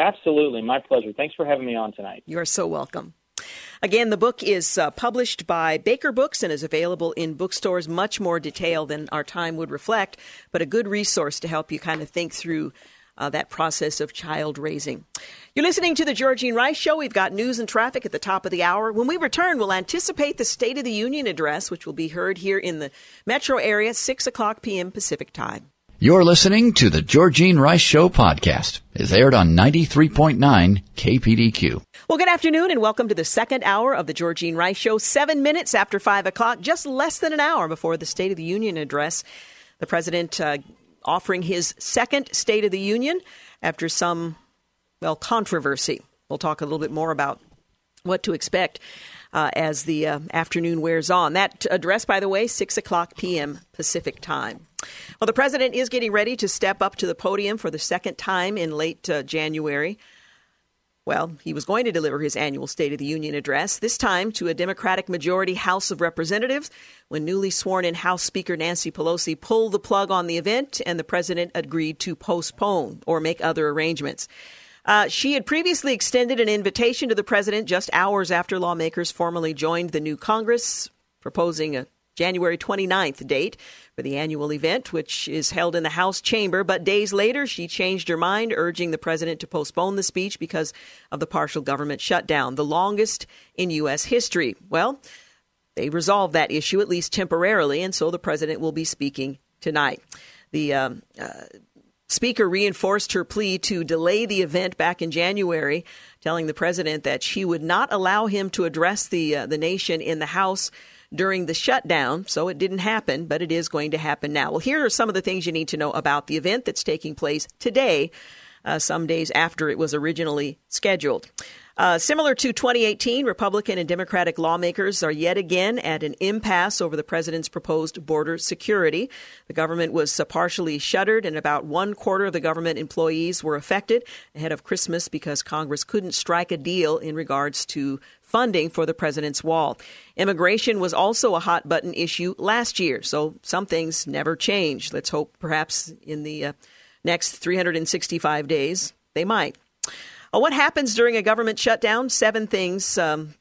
[SPEAKER 3] Absolutely. My pleasure. Thanks for having me on tonight.
[SPEAKER 2] You're so welcome. Again, the book is uh, published by Baker Books and is available in bookstores, much more detail than our time would reflect, but a good resource to help you kind of think through uh, that process of child raising. You're listening to the Georgene Rice Show. We've got news and traffic at the top of the hour. When we return, we'll anticipate the State of the Union address, which will be heard here in the metro area, 6 o'clock p.m. Pacific time.
[SPEAKER 1] You're listening to the Georgene Rice Show podcast. It's aired on 93.9 KPDQ.
[SPEAKER 2] Well, good afternoon and welcome to the second hour of the Georgene Rice Show. Seven minutes after five o'clock, just less than an hour before the State of the Union address. The president uh, offering his second State of the Union after some, well, controversy. We'll talk a little bit more about what to expect uh, as the uh, afternoon wears on. That address, by the way, 6 o'clock p.m. Pacific time. Well, the president is getting ready to step up to the podium for the second time in late uh, January. Well, he was going to deliver his annual State of the Union address, this time to a Democratic majority House of Representatives, when newly sworn in House Speaker Nancy Pelosi pulled the plug on the event and the president agreed to postpone or make other arrangements. Uh, she had previously extended an invitation to the president just hours after lawmakers formally joined the new Congress, proposing a January 29th date for the annual event, which is held in the House chamber. But days later, she changed her mind, urging the president to postpone the speech because of the partial government shutdown, the longest in U.S. history. Well, they resolved that issue, at least temporarily, and so the president will be speaking tonight. The um, uh, Speaker reinforced her plea to delay the event back in January, telling the president that she would not allow him to address the uh, the nation in the House during the shutdown, so it didn't happen, but it is going to happen now. Well, here are some of the things you need to know about the event that's taking place today, uh, some days after it was originally scheduled. Uh, similar to 2018, Republican and Democratic lawmakers are yet again at an impasse over the president's proposed border security. The government was partially shuttered, and about one quarter of the government employees were affected ahead of Christmas because Congress couldn't strike a deal in regards to funding for the president's wall. Immigration was also a hot button issue last year, so some things never change. Let's hope perhaps in the uh, next 365 days they might. Well, what happens during a government shutdown? Seven things. Um,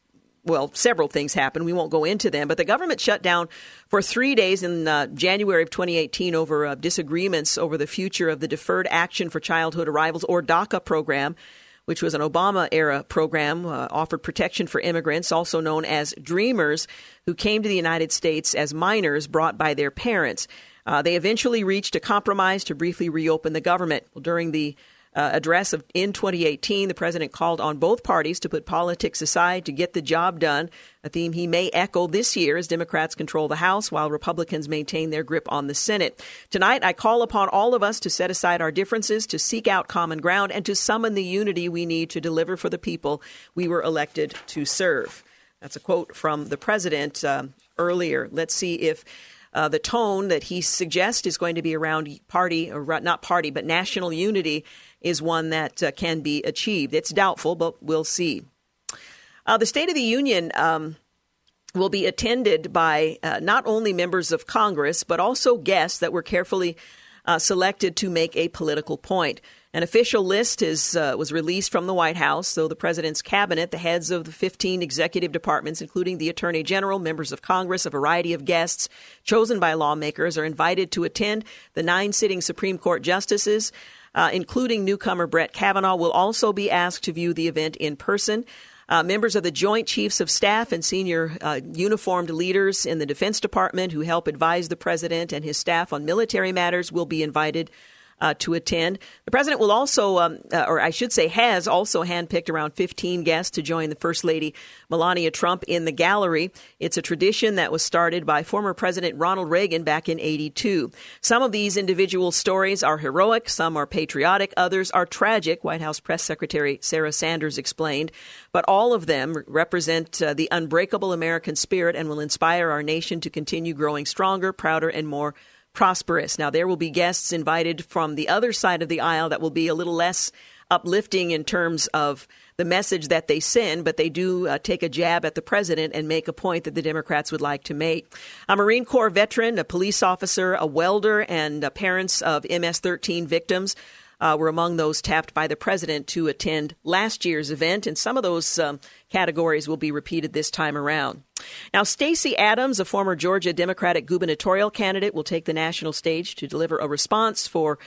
[SPEAKER 2] well, several things happen. We won't go into them, but the government shut down for three days in uh, January of 2018 over uh, disagreements over the future of the Deferred Action for Childhood Arrivals, or DACA program, which was an Obama era program, uh, offered protection for immigrants, also known as Dreamers, who came to the United States as minors brought by their parents. Uh, they eventually reached a compromise to briefly reopen the government. Well, during the uh, address of, in 2018, the president called on both parties to put politics aside to get the job done, a theme he may echo this year as Democrats control the House while Republicans maintain their grip on the Senate. Tonight, I call upon all of us to set aside our differences, to seek out common ground, and to summon the unity we need to deliver for the people we were elected to serve. That's a quote from the president uh, earlier. Let's see if uh, the tone that he suggests is going to be around party, or not party, but national unity is one that uh, can be achieved. It's doubtful, but we'll see. Uh, the State of the Union um, will be attended by uh, not only members of Congress, but also guests that were carefully uh, selected to make a political point. An official list is, uh, was released from the White House, so the president's cabinet, the heads of the 15 executive departments, including the attorney general, members of Congress, a variety of guests chosen by lawmakers, are invited to attend. The nine sitting Supreme Court justices uh, including newcomer Brett Kavanaugh, will also be asked to view the event in person. Uh, members of the Joint Chiefs of Staff and senior uh, uniformed leaders in the Defense Department who help advise the president and his staff on military matters will be invited uh, to attend. The president will also, um, uh, or I should say, has also handpicked around 15 guests to join the First Lady Melania Trump in the gallery. It's a tradition that was started by former President Ronald Reagan back in 82. Some of these individual stories are heroic, some are patriotic, others are tragic, White House Press Secretary Sarah Sanders explained. But all of them represent uh, the unbreakable American spirit and will inspire our nation to continue growing stronger, prouder, and more prosperous. Now, there will be guests invited from the other side of the aisle that will be a little less uplifting in terms of the message that they send, but they do uh, take a jab at the president and make a point that the Democrats would like to make. A Marine Corps veteran, a police officer, a welder, and uh, parents of MS 13 victims uh, were among those tapped by the president to attend last year's event, and some of those um, categories will be repeated this time around. Now, Stacey Abrams, a former Georgia Democratic gubernatorial candidate, will take the national stage to deliver a response for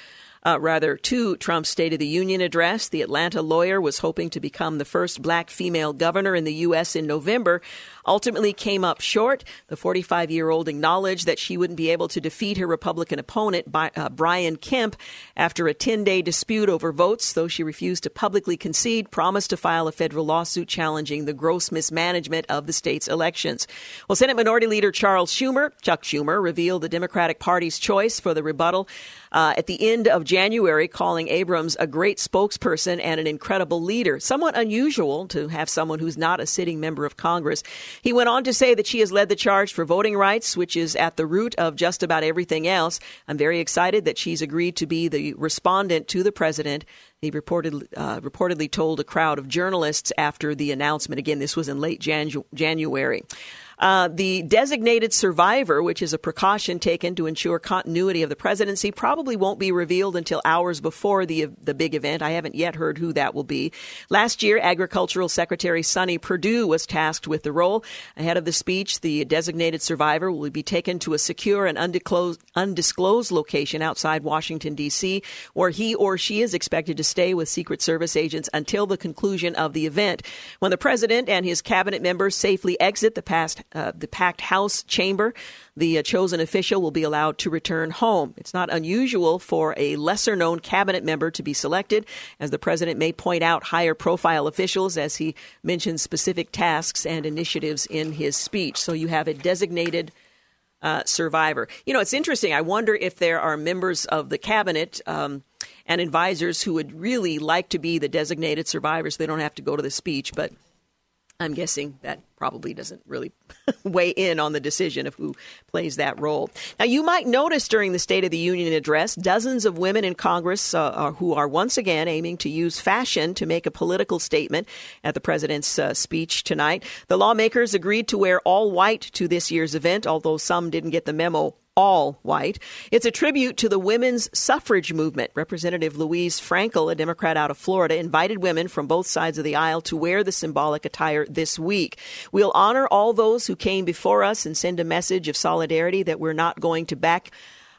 [SPEAKER 2] uh, rather, to Trump's State of the Union address. The Atlanta lawyer was hoping to become the first black female governor in the U.S. in November, ultimately came up short. The 45 year old acknowledged that she wouldn't be able to defeat her Republican opponent, uh, Brian Kemp, after a 10 day dispute over votes, though she refused to publicly concede, promised to file a federal lawsuit challenging the gross mismanagement of the state's elections. Well, Senate Minority Leader Charles Schumer, Chuck Schumer, revealed the Democratic Party's choice for the rebuttal uh, at the end of January, calling Abrams a great spokesperson and an incredible leader. Somewhat unusual to have someone who's not a sitting member of Congress. He went on to say that she has led the charge for voting rights, which is at the root of just about everything else. I'm very excited that she's agreed to be the respondent to the president. He reported, uh, reportedly told a crowd of journalists after the announcement. Again, this was in late Janu- January. Uh, the designated survivor, which is a precaution taken to ensure continuity of the presidency, probably won't be revealed until hours before the the big event. I haven't yet heard who that will be. Last year, Agricultural Secretary Sonny Perdue was tasked with the role. Ahead of the speech, the designated survivor will be taken to a secure and undisclosed, undisclosed location outside Washington, D.C., where he or she is expected to stay with Secret Service agents until the conclusion of the event. When the president and his cabinet members safely exit the past uh, the packed House chamber. The uh, chosen official will be allowed to return home. It's not unusual for a lesser known cabinet member to be selected, as the president may point out higher profile officials as he mentions specific tasks and initiatives in his speech. So you have a designated uh, survivor. You know, it's interesting. I wonder if there are members of the cabinet um, and advisors who would really like to be the designated survivors. They don't have to go to the speech, but I'm guessing that probably doesn't really [LAUGHS] weigh in on the decision of who plays that role. Now, you might notice during the State of the Union address, dozens of women in Congress uh, who are once again aiming to use fashion to make a political statement at the president's uh, speech tonight. The lawmakers agreed to wear all white to this year's event, although some didn't get the memo all white. It's a tribute to the women's suffrage movement. Representative Louise Frankel, a Democrat out of Florida, invited women from both sides of the aisle to wear the symbolic attire this week. We'll honor all those who came before us and send a message of solidarity that we're not going to back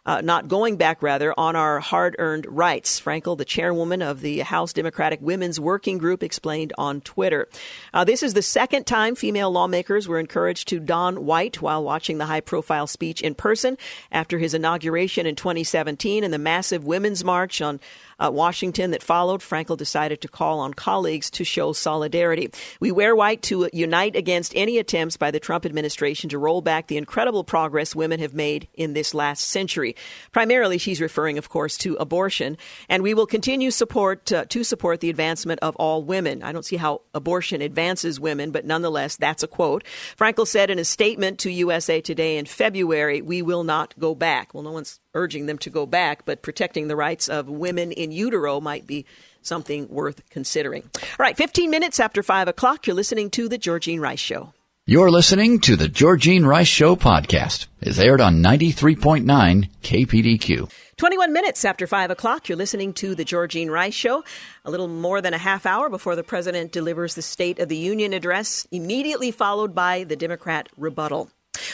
[SPEAKER 2] uh, not going back, rather, on our hard earned rights. Frankel, the chairwoman of the House Democratic Women's Working Group, explained on Twitter. Uh, this is the second time female lawmakers were encouraged to don white while watching the high profile speech in person after his inauguration in 2017 and the massive Women's March on uh, Washington that followed, Frankel decided to call on colleagues to show solidarity. We wear white to unite against any attempts by the Trump administration to roll back the incredible progress women have made in this last century. Primarily, she's referring, of course, to abortion, and we will continue support uh, to support the advancement of all women. I don't see how abortion advances women, but nonetheless, that's a quote. Frankel said in a statement to USA Today in February, "We will not go back." Well, no one's urging them to go back, but protecting the rights of women in utero might be something worth considering. All right, 15 minutes after 5 o'clock, you're listening to The Georgene Rice Show.
[SPEAKER 1] You're listening to The Georgene Rice Show podcast. It's aired on 93.9 KPDQ.
[SPEAKER 2] 21 minutes after 5 o'clock, you're listening to The Georgene Rice Show. A little more than a half hour before the president delivers the State of the Union address, immediately followed by the Democrat rebuttal.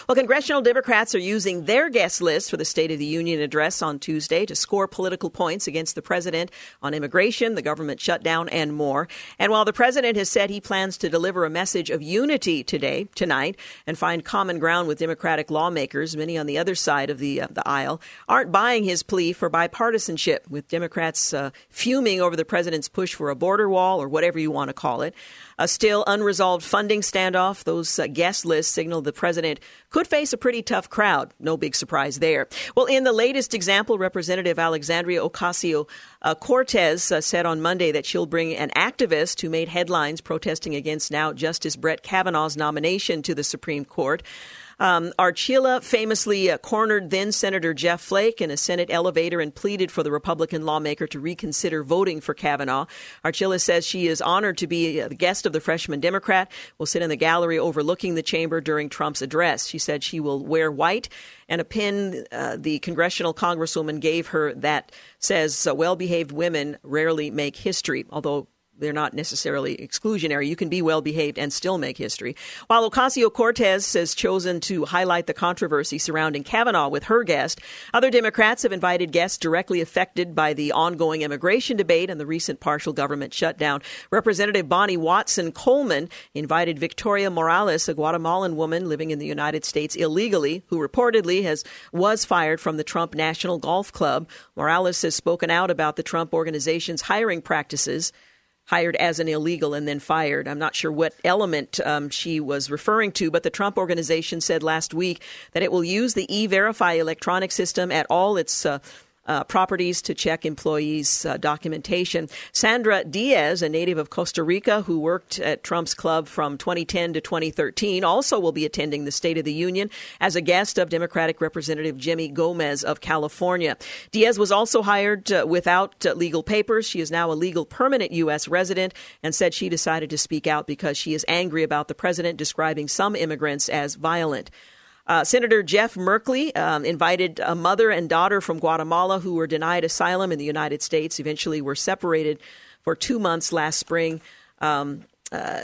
[SPEAKER 2] Well, congressional Democrats are using their guest list for the State of the Union address on Tuesday to score political points against the president on immigration, the government shutdown, and more. And while the president has said he plans to deliver a message of unity today, tonight, and find common ground with Democratic lawmakers, many on the other side of the uh, the aisle aren't buying his plea for bipartisanship, with Democrats uh, fuming over the president's push for a border wall or whatever you want to call it. A still unresolved funding standoff. Those uh, guest lists signal the president could face a pretty tough crowd. No big surprise there. Well, in the latest example, Representative Alexandria Ocasio uh, Cortez uh, said on Monday that she'll bring an activist who made headlines protesting against now Justice Brett Kavanaugh's nomination to the Supreme Court. Um, Archila famously uh, cornered then Senator Jeff Flake in a Senate elevator and pleaded for the Republican lawmaker to reconsider voting for Kavanaugh. Archila says she is honored to be the guest of the freshman Democrat, will sit in the gallery overlooking the chamber during Trump's address. She said she will wear white and a pin uh, the congressional congresswoman gave her that says uh, well behaved women rarely make history, although they're not necessarily exclusionary. You can be well behaved and still make history. While Ocasio Cortez has chosen to highlight the controversy surrounding Kavanaugh with her guest, other Democrats have invited guests directly affected by the ongoing immigration debate and the recent partial government shutdown. Representative Bonnie Watson Coleman invited Victoria Morales, a Guatemalan woman living in the United States illegally, who reportedly has was fired from the Trump National Golf Club. Morales has spoken out about the Trump organization's hiring practices hired as an illegal and then fired. I'm not sure what element um, she was referring to, but the Trump organization said last week that it will use the e verify electronic system at all its uh, uh, properties to check employees' uh, documentation. Sandra Diaz, a native of Costa Rica who worked at Trump's club from 2010 to 2013, also will be attending the State of the Union as a guest of Democratic Representative Jimmy Gomez of California. Diaz was also hired uh, without uh, legal papers. She is now a legal permanent U.S. resident and said she decided to speak out because she is angry about the president describing some immigrants as violent. Uh, Senator Jeff Merkley um, invited a mother and daughter from Guatemala who were denied asylum in the United States. Eventually, were separated for two months last spring. Um, uh,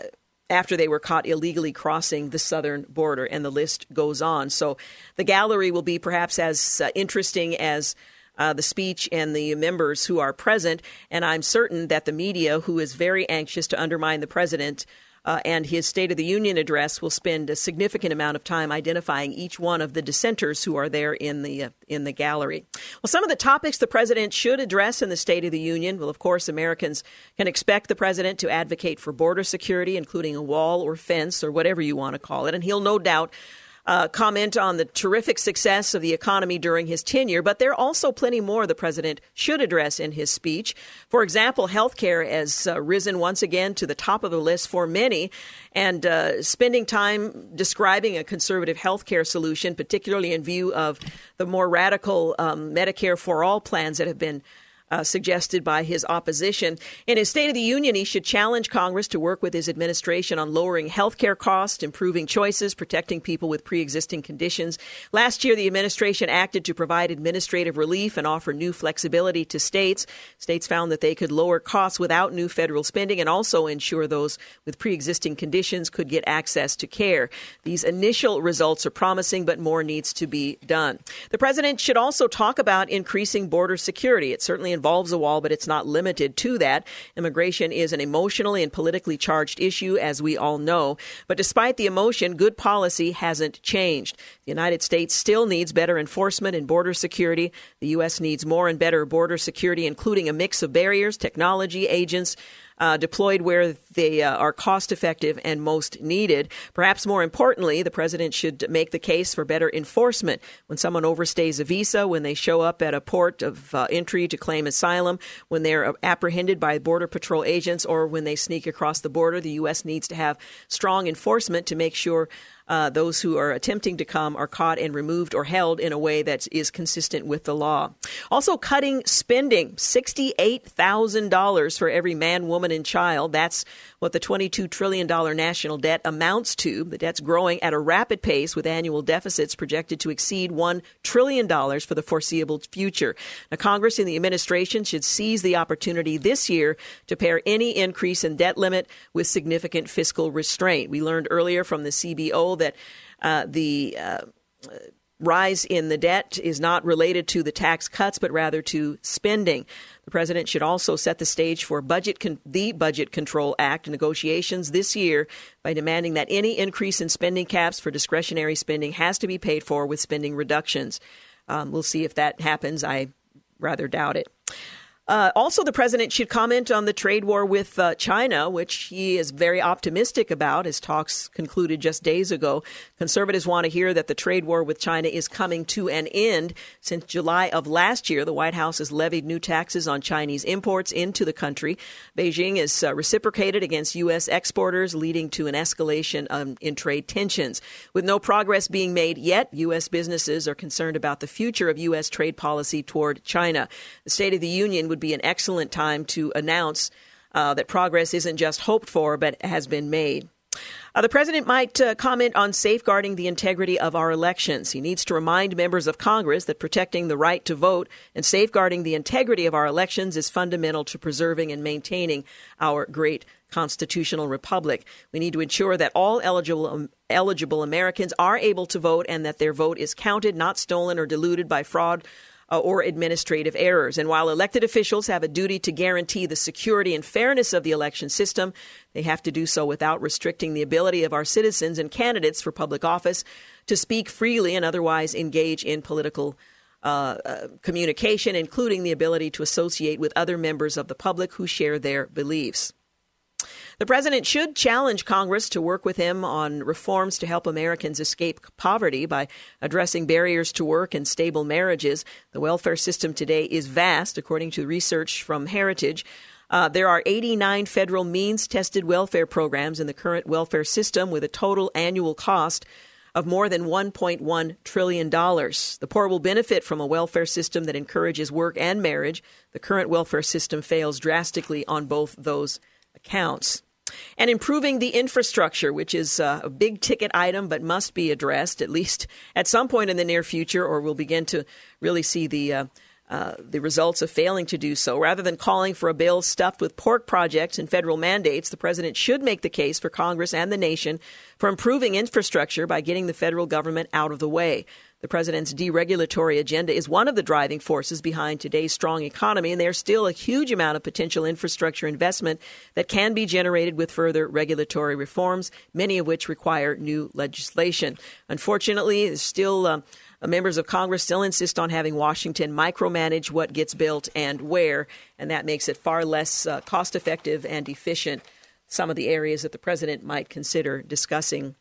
[SPEAKER 2] after they were caught illegally crossing the southern border, and the list goes on. So the gallery will be perhaps as uh, interesting as uh, the speech and the members who are present. And I'm certain that the media, who is very anxious to undermine the president, uh, and his State of the Union address will spend a significant amount of time identifying each one of the dissenters who are there in the uh, in the gallery. Well, some of the topics the president should address in the State of the Union. Well, of course, Americans can expect the president to advocate for border security, including a wall or fence or whatever you want to call it, and he'll no doubt uh, comment on the terrific success of the economy during his tenure, but there are also plenty more the president should address in his speech. For example, health care has uh, risen once again to the top of the list for many, and uh, spending time describing a conservative health care solution, particularly in view of the more radical um, Medicare for all plans that have been uh, suggested by his opposition. In his State of the Union, he should challenge Congress to work with his administration on lowering health care costs, improving choices, protecting people with pre existing conditions. Last year, the administration acted to provide administrative relief and offer new flexibility to states. States found that they could lower costs without new federal spending and also ensure those with pre existing conditions could get access to care. These initial results are promising, but more needs to be done. The president should also talk about increasing border security. It certainly involves a wall, but it's not limited to that. Immigration is an emotionally and politically charged issue, as we all know. But despite the emotion, good policy hasn't changed. The United States still needs better enforcement and border security. The U.S. needs more and better border security, including a mix of barriers, technology, agents, uh, deployed where they uh, are cost effective and most needed. Perhaps more importantly, the president should make the case for better enforcement when someone overstays a visa, when they show up at a port of uh, entry to claim asylum, when they're apprehended by Border Patrol agents, or when they sneak across the border. The U.S. needs to have strong enforcement to make sure uh, those who are attempting to come are caught and removed or held in a way that is consistent with the law. Also, cutting spending $68,000 for every man, woman, and child. That's what the $22 trillion national debt amounts to. The debt's growing at a rapid pace with annual deficits projected to exceed $1 trillion for the foreseeable future. Now, Congress and the administration should seize the opportunity this year to pair any increase in debt limit with significant fiscal restraint. We learned earlier from the CBO that uh, the uh, rise in the debt is not related to the tax cuts, but rather to spending. The president should also set the stage for budget con- the Budget Control Act negotiations this year by demanding that any increase in spending caps for discretionary spending has to be paid for with spending reductions. Um, we'll see if that happens. I rather doubt it. Uh, also, the president should comment on the trade war with uh, China, which he is very optimistic about. His talks concluded just days ago. Conservatives want to hear that the trade war with China is coming to an end. Since July of last year, the White House has levied new taxes on Chinese imports into the country. Beijing has uh, reciprocated against U.S. exporters, leading to an escalation um, in trade tensions. With no progress being made yet, U.S. businesses are concerned about the future of U.S. trade policy toward China. The State of the Union would be an excellent time to announce uh, that progress isn't just hoped for, but has been made. Uh, the president might uh, comment on safeguarding the integrity of our elections. He needs to remind members of Congress that protecting the right to vote and safeguarding the integrity of our elections is fundamental to preserving and maintaining our great constitutional republic. We need to ensure that all eligible um, eligible Americans are able to vote and that their vote is counted, not stolen or diluted by fraud uh, or administrative errors. And while elected officials have a duty to guarantee the security and fairness of the election system, they have to do so without restricting the ability of our citizens and candidates for public office to speak freely and otherwise engage in political uh, uh, communication, including the ability to associate with other members of the public who share their beliefs. The president should challenge Congress to work with him on reforms to help Americans escape poverty by addressing barriers to work and stable marriages. The welfare system today is vast, according to research from Heritage. Uh, there are 89 federal means tested welfare programs in the current welfare system with a total annual cost of more than $1.1 trillion. The poor will benefit from a welfare system that encourages work and marriage. The current welfare system fails drastically on both those accounts and improving the infrastructure, which is uh, a big ticket item but must be addressed at least [LAUGHS] at some point in the near future, or we'll begin to really see the uh, uh, the results of failing to do so. Rather than calling for a bill stuffed with pork projects and federal mandates, the president should make the case for Congress and the nation for improving infrastructure by getting the federal government out of the way. The president's deregulatory agenda is one of the driving forces behind today's strong economy, and there's still a huge amount of potential infrastructure investment that can be generated with further regulatory reforms, many of which require new legislation. Unfortunately, still uh, members of Congress still insist on having Washington micromanage what gets built and where, and that makes it far less uh, cost effective and efficient. Some of the areas that the president might consider discussing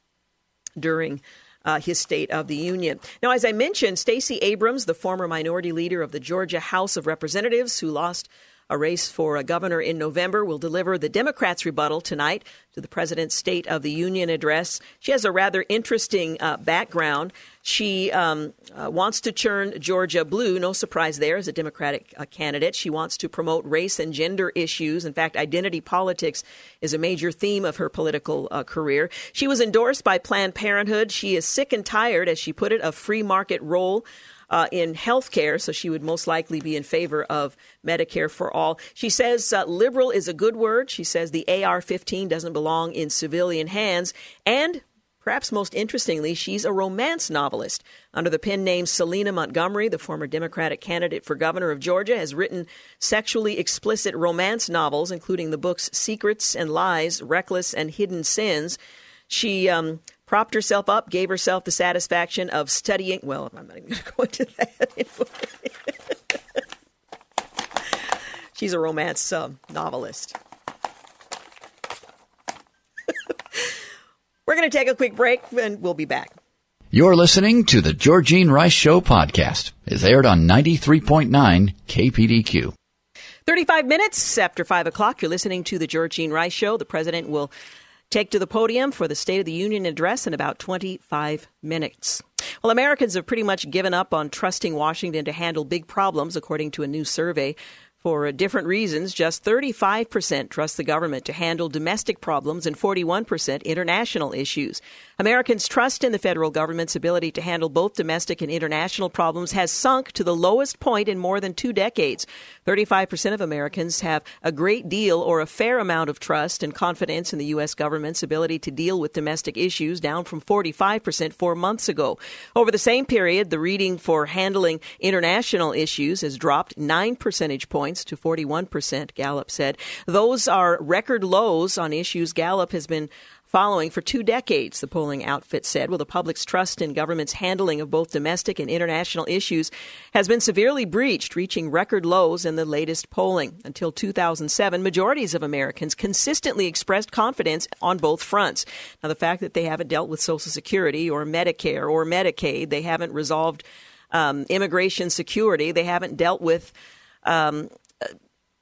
[SPEAKER 2] during uh, his State of the Union. Now, as I mentioned, Stacey Abrams, the former minority leader of the Georgia House of Representatives, who lost a race for a governor in November, will deliver the Democrats' rebuttal tonight to the president's State of the Union address. She has a rather interesting uh, background. She um, uh, wants to turn Georgia blue. No surprise there as a Democratic uh, candidate. She wants to promote race and gender issues. In fact, identity politics is a major theme of her political uh, career. She was endorsed by Planned Parenthood. She is sick and tired, as she put it, of free market role uh, in health care, so she would most likely be in favor of Medicare for all. She says uh, liberal is a good word. She says the AR 15 doesn't belong in civilian hands. And Perhaps most interestingly, she's a romance novelist. Under the pen name Selena Montgomery, the former Democratic candidate for governor of Georgia has written sexually explicit romance novels, including the books Secrets and Lies, Reckless and Hidden Sins. She um, propped herself up, gave herself the satisfaction of studying. Well, I'm not even going [LAUGHS] to go into that. [LAUGHS] She's a romance uh, novelist. [LAUGHS] We're going to take a quick break and we'll be back.
[SPEAKER 1] You're listening to the Georgene Rice Show podcast. It's aired on 93.9 KPDQ.
[SPEAKER 2] 35 minutes after 5 o'clock, you're listening to the Georgene Rice Show. The president will take to the podium for the State of the Union address in about 25 minutes. Well, Americans have pretty much given up on trusting Washington to handle big problems, according to a new survey. For different reasons, just 35% trust the government to handle domestic problems and 41% international issues. Americans' trust in the federal government's ability to handle both domestic and international problems has sunk to the lowest point in more than two decades. 35% of Americans have a great deal or a fair amount of trust and confidence in the U.S. government's ability to deal with domestic issues, down from 45% four months ago. Over the same period, the reading for handling international issues has dropped nine percentage points points to 41%, Gallup said. Those are record lows on issues Gallup has been following for two decades, the polling outfit said. Well, the public's trust in government's handling of both domestic and international issues has been severely breached, reaching record lows in the latest polling. Until 2007, majorities of Americans consistently expressed confidence on both fronts. Now, the fact that they haven't dealt with Social Security or Medicare or Medicaid, they haven't resolved um, immigration security, they haven't dealt with um,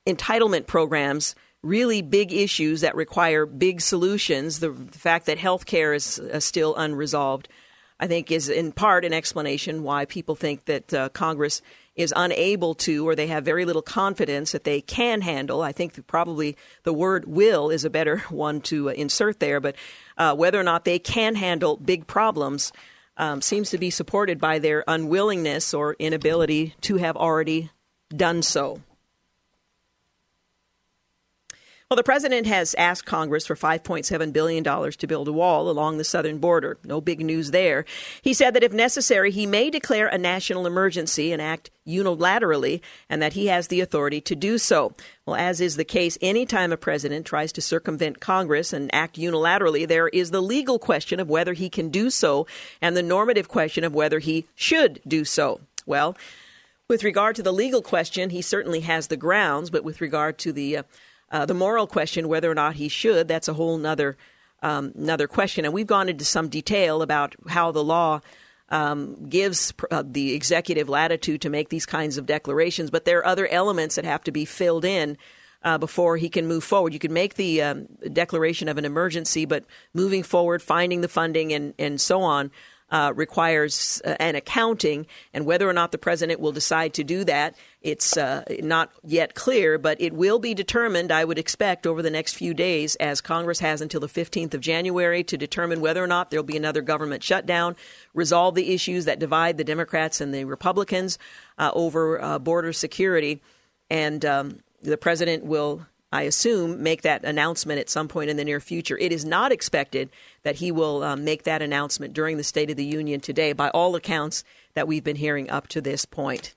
[SPEAKER 2] entitlement programs really big issues that require big solutions. The, the fact that health care is uh, still unresolved, I think, is in part an explanation why people think that uh, Congress is unable to, or they have very little confidence that they can handle. I think probably the word will is a better [LAUGHS] one to uh, insert there, but uh, whether or not they can handle big problems um, seems to be supported by their unwillingness or inability to have already done so. Well, the president has asked Congress for $5.7 billion to build a wall along the southern border. No big news there. He said that if necessary, he may declare a national emergency and act unilaterally, and that he has the authority to do so. Well, as is the case anytime a president tries to circumvent Congress and act unilaterally, there is the legal question of whether he can do so and the normative question of whether he should do so. Well, with regard to the legal question, he certainly has the grounds, but with regard to the uh, uh, the moral question, whether or not he should, that's a whole nother, um, another question. And we've gone into some detail about how the law um, gives uh, the executive latitude to make these kinds of declarations, but there are other elements that have to be filled in. Uh, before he can move forward. You can make the um, declaration of an emergency, but moving forward, finding the funding, and, and so on, uh, requires uh, an accounting, and whether or not the president will decide to do that, it's uh, not yet clear, but it will be determined, I would expect, over the next few days, as Congress has until the 15th of January to determine whether or not there'll be another government shutdown, resolve the issues that divide the Democrats and the Republicans uh, over uh, border security, and um, the president will I assume, make that announcement at some point in the near future. It is not expected that he will um, make that announcement during the State of the Union today, by all accounts that we've been hearing up to this point.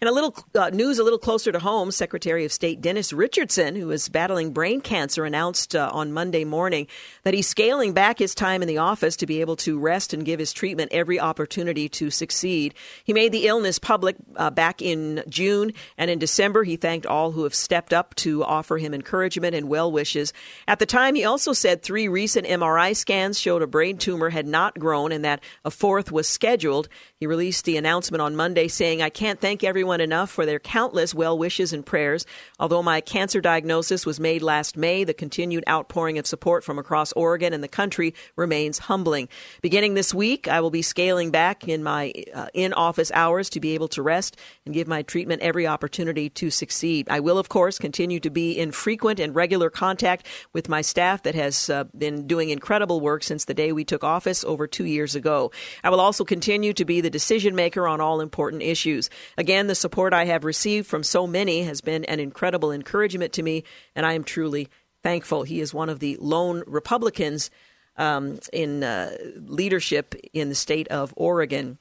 [SPEAKER 2] And a little uh, news a little closer to home, Secretary of State Dennis Richardson, who is battling brain cancer, announced uh, on Monday morning that he's scaling back his time in the office to be able to rest and give his treatment every opportunity to succeed. He made the illness public uh, back in June, and in December he thanked all who have stepped up to offer him encouragement and well wishes. At the time, he also said three recent MRI scans showed a brain tumor had not grown and that a fourth was scheduled. He released the announcement on Monday saying, I can't thank everyone enough for their countless well wishes and prayers. Although my cancer diagnosis was made last May, the continued outpouring of support from across Oregon and the country remains humbling. Beginning this week, I will be scaling back in my uh, in office hours to be able to rest and give my treatment every opportunity to succeed. I will, of course, continue to be in frequent and regular contact with my staff that has uh, been doing incredible work since the day we took office over two years ago. I will also continue to be the decision maker on all important issues. Again, the support I have received from so many has been an incredible encouragement to me, and I am truly thankful. He is one of the lone Republicans um, in uh, leadership in the state of Oregon.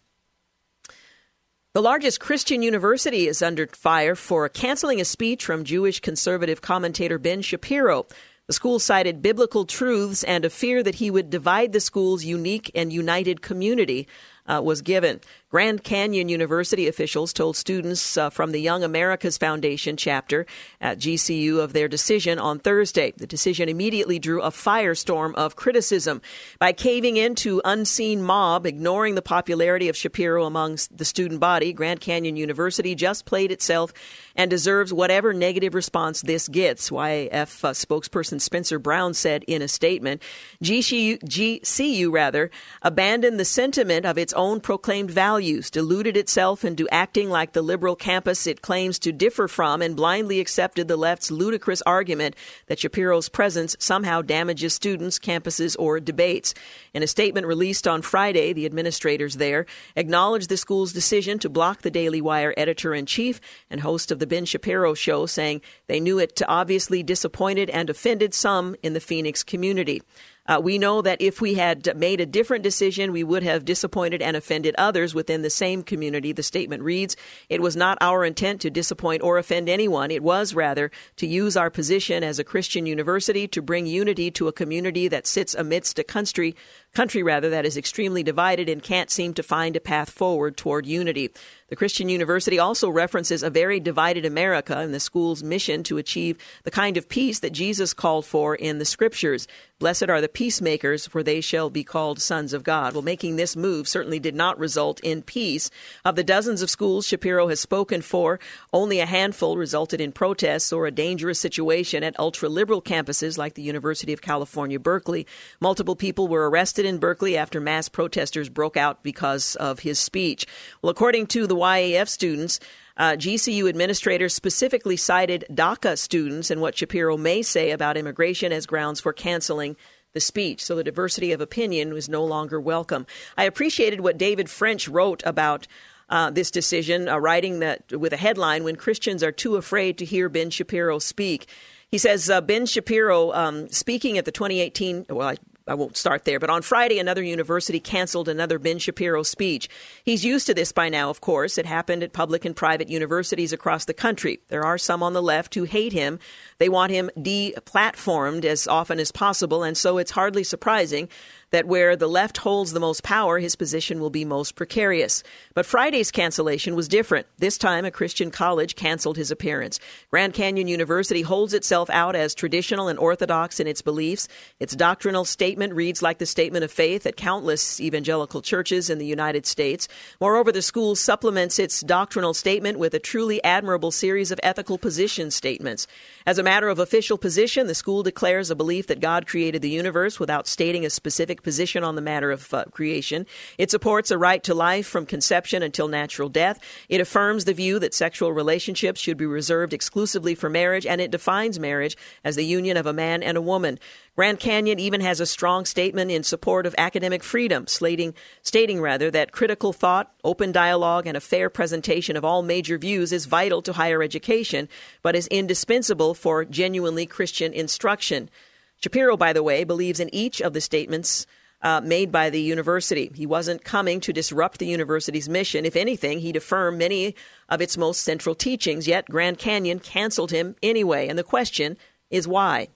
[SPEAKER 2] The largest Christian university is under fire for canceling a speech from Jewish conservative commentator Ben Shapiro. The school cited biblical truths and a fear that he would divide the school's unique and united community uh, was given. Grand Canyon University officials told students uh, from the Young America's Foundation chapter at GCU of their decision on Thursday. The decision immediately drew a firestorm of criticism. By caving into unseen mob, ignoring the popularity of Shapiro among the student body, Grand Canyon University just played itself and deserves whatever negative response this gets, YAF uh, spokesperson Spencer Brown said in a statement. GCU, GCU rather, abandoned the sentiment of its own proclaimed values values, deluded itself into acting like the liberal campus it claims to differ from, and blindly accepted the left's ludicrous argument that Shapiro's presence somehow damages students, campuses, or debates. In a statement released on Friday, the administrators there acknowledged the school's decision to block the Daily Wire editor in chief and host of the Ben Shapiro show, saying they knew it to obviously disappointed and offended some in the Phoenix community. Uh, we know that if we had made a different decision, we would have disappointed and offended others within the same community. The statement reads It was not our intent to disappoint or offend anyone. It was, rather, to use our position as a Christian university to bring unity to a community that sits amidst a country country rather that is extremely divided and can't seem to find a path forward toward unity. The Christian University also references a very divided America and the school's mission to achieve the kind of peace that Jesus called for in the scriptures. Blessed are the peacemakers, for they shall be called sons of God. Well, making this move certainly did not result in peace. Of the dozens of schools Shapiro has spoken for, only a handful resulted in protests or a dangerous situation at ultra liberal campuses like the University of California, Berkeley. Multiple people were arrested in Berkeley after mass protesters broke out because of his speech. Well, according to the YAF students, uh, GCU administrators specifically cited DACA students and what Shapiro may say about immigration as grounds for canceling the speech. So the diversity of opinion was no longer welcome. I appreciated what David French wrote about. Uh, this decision, uh, writing that with a headline, When Christians Are Too Afraid to Hear Ben Shapiro Speak. He says uh, Ben Shapiro, um, speaking at the 2018, well, I I won't start there. But on Friday, another university canceled another Ben Shapiro speech. He's used to this by now, of course. It happened at public and private universities across the country. There are some on the left who hate him. They want him deplatformed as often as possible, and so it's hardly surprising that where the left holds the most power, his position will be most precarious. But Friday's cancellation was different. This time, a Christian college canceled his appearance. Grand Canyon University holds itself out as traditional and orthodox in its beliefs. Its doctrinal statement reads like the statement of faith at countless evangelical churches in the United States. Moreover, the school supplements its doctrinal statement with a truly admirable series of ethical position statements. As a matter of official position, the school declares a belief that God created the universe without stating a specific position on the matter of uh, creation. It supports a right to life from conception until natural death. It affirms the view that sexual relationships should be reserved exclusively for marriage, and it defines marriage as the union of a man and a woman. Grand Canyon even has a strong statement in support of academic freedom, slating, stating rather that critical thought, open dialogue, and a fair presentation of all major views is vital to higher education, but is indispensable for genuinely Christian instruction. Shapiro, by the way, believes in each of the statements uh, made by the university. He wasn't coming to disrupt the university's mission. If anything, he'd affirm many of its most central teachings, yet Grand Canyon canceled him anyway. And the question is why?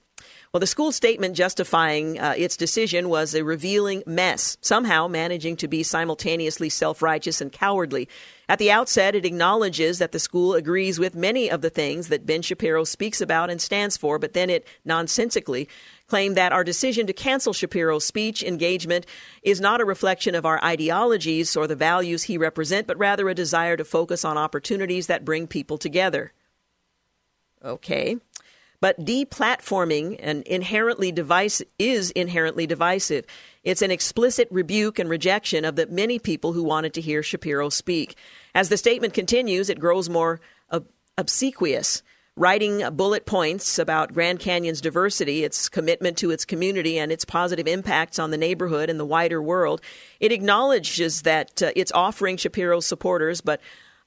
[SPEAKER 2] Well, the school statement justifying uh, its decision was a revealing mess, somehow managing to be simultaneously self righteous and cowardly. At the outset, it acknowledges that the school agrees with many of the things that Ben Shapiro speaks about and stands for, but then it nonsensically claimed that our decision to cancel Shapiro's speech engagement is not a reflection of our ideologies or the values he represents, but rather a desire to focus on opportunities that bring people together. Okay. But deplatforming and inherently device is inherently divisive. It's an explicit rebuke and rejection of the many people who wanted to hear Shapiro speak. As the statement continues, it grows more ob- obsequious, writing bullet points about Grand Canyon's diversity, its commitment to its community, and its positive impacts on the neighborhood and the wider world. It acknowledges that uh, it's offering Shapiro supporters, but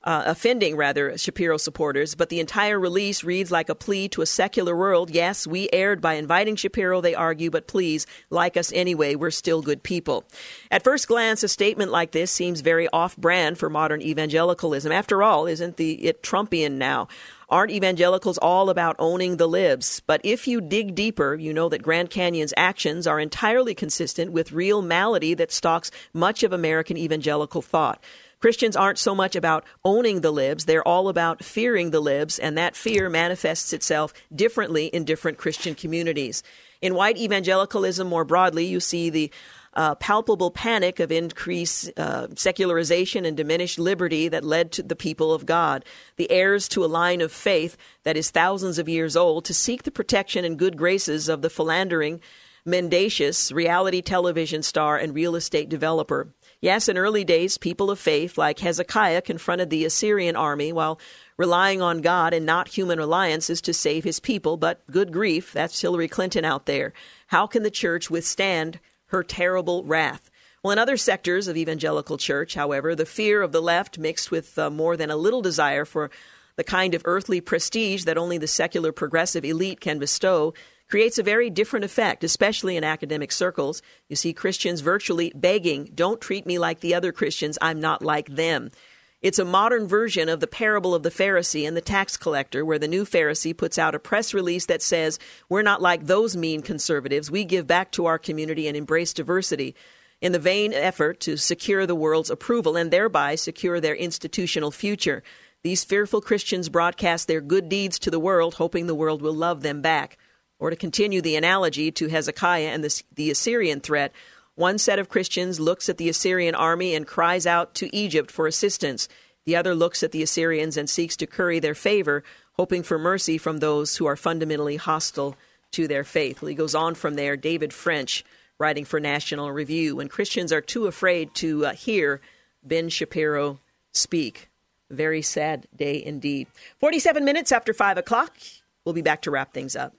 [SPEAKER 2] uh, offending rather Shapiro supporters, but the entire release reads like a plea to a secular world. Yes, we erred by inviting Shapiro, they argue, but please like us anyway. We're still good people. At first glance, a statement like this seems very off-brand for modern evangelicalism. After all, isn't the it Trumpian now? Aren't evangelicals all about owning the libs? But if you dig deeper, you know that Grand Canyon's actions are entirely consistent with real malady that stalks much of American evangelical thought. Christians aren't so much about owning the libs, they're all about fearing the libs, and that fear manifests itself differently in different Christian communities. In white evangelicalism more broadly, you see the uh, palpable panic of increased uh, secularization and diminished liberty that led to the people of God, the heirs to a line of faith that is thousands of years old, to seek the protection and good graces of the philandering, mendacious reality television star and real estate developer. Yes, in early days, people of faith like Hezekiah confronted the Assyrian army while relying on God and not human alliances to save his people. But good grief, that's Hillary Clinton out there. How can the church withstand her terrible wrath? Well, in other sectors of evangelical church, however, the fear of the left mixed with uh, more than a little desire for the kind of earthly prestige that only the secular progressive elite can bestow creates a very different effect, especially in academic circles. You see Christians virtually begging, Don't treat me like the other Christians, I'm not like them. It's a modern version of the parable of the Pharisee and the tax collector, where the new Pharisee puts out a press release that says, We're not like those mean conservatives. We give back to our community and embrace diversity in the vain effort to secure the world's approval and thereby secure their institutional future. These fearful Christians broadcast their good deeds to the world, hoping the world will love them back. Or to continue the analogy to Hezekiah and the, the Assyrian threat, one set of Christians looks at the Assyrian army and cries out to Egypt for assistance. The other looks at the Assyrians and seeks to curry their favor, hoping for mercy from those who are fundamentally hostile to their faith. He goes on from there, David French, writing for National Review. When Christians are too afraid to uh, hear Ben Shapiro speak. Very sad day indeed. 47 minutes after 5 o'clock. We'll be back to wrap things up.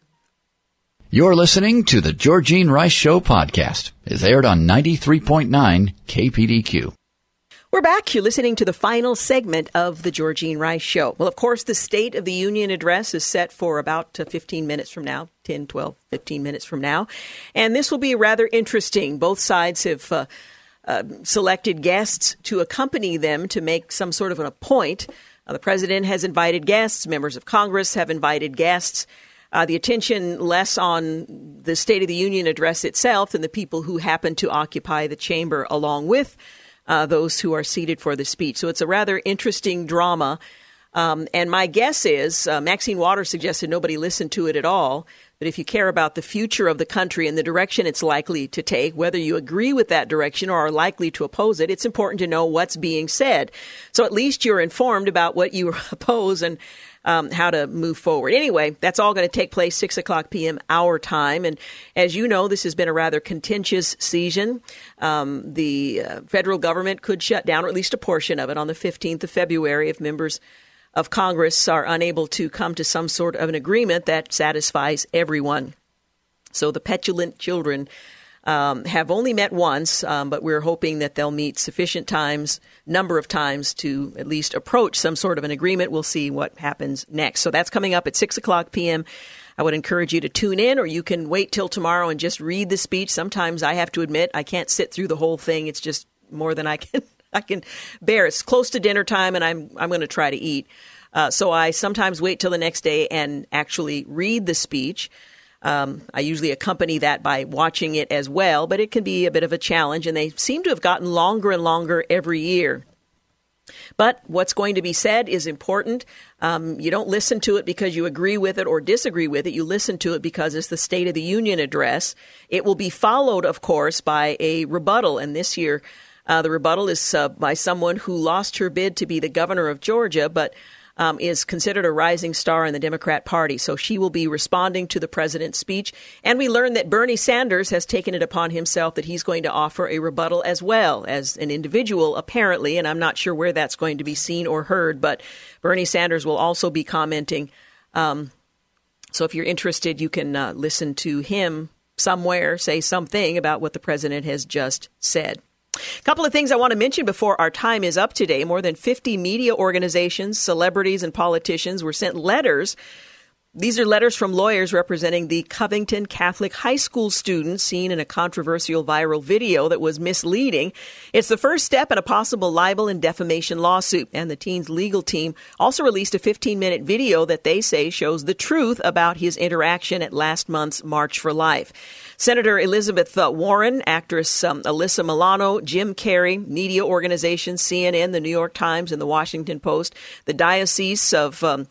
[SPEAKER 1] You're listening to the Georgene Rice Show podcast. It's aired on 93.9 KPDQ.
[SPEAKER 2] We're back. You're listening to the final segment of the Georgene Rice Show. Well, of course, the State of the Union address is set for about uh, 15 minutes from now 10, 12, 15 minutes from now. And this will be rather interesting. Both sides have. Uh, uh, selected guests to accompany them to make some sort of a point. Uh, the president has invited guests, members of Congress have invited guests uh, the attention less on the State of the Union address itself than the people who happen to occupy the chamber along with uh, those who are seated for the speech. So it's a rather interesting drama. Um, and my guess is uh, Maxine Waters suggested nobody listened to it at all. But if you care about the future of the country and the direction it's likely to take, whether you agree with that direction or are likely to oppose it, it's important to know what's being said. So at least you're informed about what you [LAUGHS] oppose and um, how to move forward. Anyway, that's all going to take place 6 o'clock p.m. our time. And as you know, this has been a rather contentious season. Um, the uh, federal government could shut down, or at least a portion of it, on the 15th of February if members of Congress are unable to come to some sort of an agreement that satisfies everyone. So the petulant children um, have only met once, um, but we're hoping that they'll meet sufficient times, number of times, to at least approach some sort of an agreement. We'll see what happens next. So that's coming up at 6 o'clock p.m. I would encourage you to tune in, or you can wait till tomorrow and just read the speech. Sometimes I have to admit I can't sit through the whole thing. It's just more than I can [LAUGHS] I can bear. It's close to dinner time, and I'm I'm going to try to eat. Uh, so I sometimes wait till the next day and actually read the speech. Um, I usually accompany that by watching it as well, but it can be a bit of a challenge, and they seem to have gotten longer and longer every year. But what's going to be said is important. Um, you don't listen to it because you agree with it or disagree with it. You listen to it because it's the State of the Union address. It will be followed, of course, by a rebuttal. And this year, uh, the rebuttal is uh, by someone who lost her bid to be the governor of Georgia, but um, is considered a rising star in the Democrat Party. So she will be responding to the president's speech. And we learned that Bernie Sanders has taken it upon himself that he's going to offer a rebuttal as well as an individual, apparently. And I'm not sure where that's going to be seen or heard, but Bernie Sanders will also be commenting. Um, so if you're interested, you can uh, listen to him somewhere say something about what the president has just said. A couple of things I want to mention before our time is up today. More than 50 media organizations, celebrities, and politicians were sent letters these are letters from lawyers representing the Covington Catholic High School students seen in a controversial viral video that was misleading. It's the first step in a possible libel and defamation lawsuit. And the teen's legal team also released a 15 minute video that they say shows the truth about his interaction at last month's March for Life. Senator Elizabeth uh, Warren, actress um, Alyssa Milano, Jim Carrey, media organizations, CNN, the New York Times, and the Washington Post, the Diocese of um,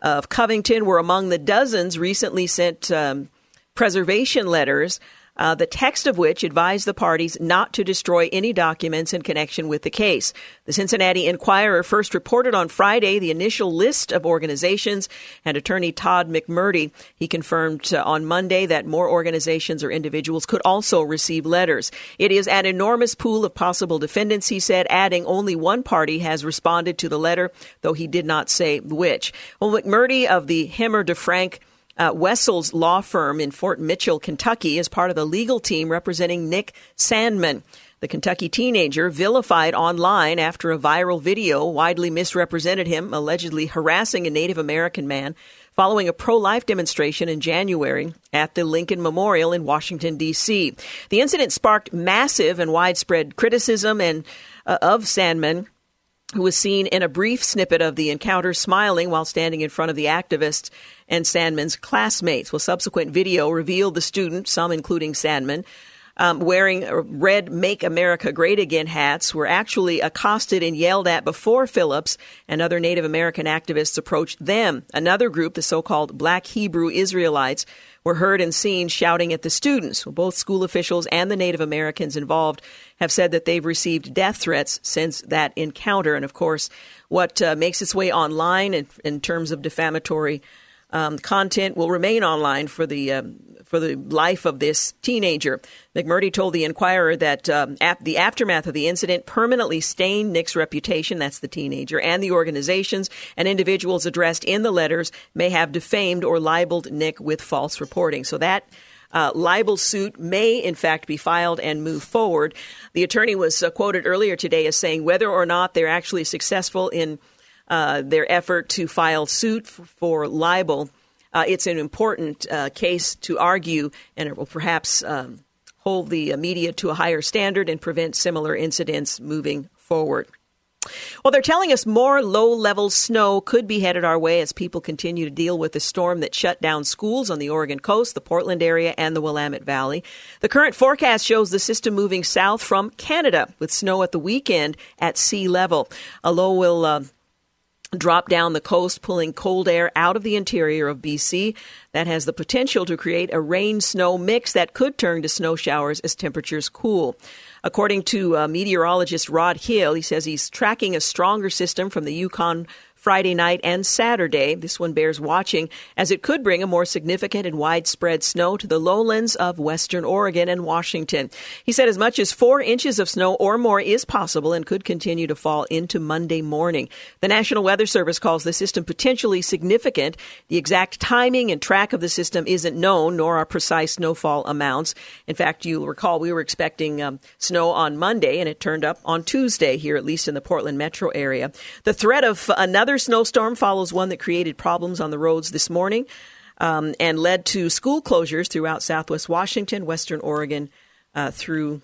[SPEAKER 2] of Covington were among the dozens recently sent um, preservation letters uh, the text of which advised the parties not to destroy any documents in connection with the case. The Cincinnati Enquirer first reported on Friday the initial list of organizations, and attorney Todd McMurtry he confirmed uh, on Monday that more organizations or individuals could also receive letters. It is an enormous pool of possible defendants, he said, adding only one party has responded to the letter, though he did not say which. Well, McMurtry of the Hemmer DeFrank uh, Wessel's law firm in Fort Mitchell, Kentucky, is part of the legal team representing Nick Sandmann. The Kentucky teenager vilified online after a viral video widely misrepresented him, allegedly harassing a Native American man following a pro life demonstration in January at the Lincoln Memorial in Washington, D.C. The incident sparked massive and widespread criticism and uh, of Sandmann who was seen in a brief snippet of the encounter smiling while standing in front of the activists and Sandmann's classmates. Well, subsequent video revealed the student, some including Sandmann, um, wearing red Make America Great Again hats were actually accosted and yelled at before Phillips and other Native American activists approached them. Another group, the so called Black Hebrew Israelites, were heard and seen shouting at the students. Both school officials and the Native Americans involved have said that they've received death threats since that encounter. And of course, what uh, makes its way online in, in terms of defamatory um, content will remain online for the um, for the life of this teenager. McMurtry told the Enquirer that um, the aftermath of the incident permanently stained Nick's reputation, that's the teenager, and the organizations and individuals addressed in the letters may have defamed or libeled Nick with false reporting. So that uh, libel suit may, in fact, be filed and move forward. The attorney was uh, quoted earlier today as saying whether or not they're actually successful in uh, their effort to file suit for libel uh, it's an important uh, case to argue, and it will perhaps um, hold the media to a higher standard and prevent similar incidents moving forward. Well, they're telling us more low level snow could be headed our way as people continue to deal with the storm that shut down schools on the Oregon coast, the Portland area, and the Willamette Valley. The current forecast shows the system moving south from Canada with snow at the weekend at sea level. A low will uh, drop down the coast, pulling cold air out of the interior of BC. That has the potential to create a rain snow mix that could turn to snow showers as temperatures cool. According to uh, meteorologist Rod Hill, he says he's tracking a stronger system from the Yukon Friday night and Saturday. This one bears watching as it could bring a more significant and widespread snow to the lowlands of western Oregon and Washington. He said as much as four inches of snow or more is possible and could continue to fall into Monday morning. The National Weather Service calls the system potentially significant. The exact timing and track of the system isn't known, nor are precise snowfall amounts. In fact, you'll recall we were expecting um, snow on Monday, and it turned up on Tuesday here, at least in the Portland metro area. The threat of another snowstorm follows one that created problems on the roads this morning um, and led to school closures throughout southwest Washington, western Oregon uh, through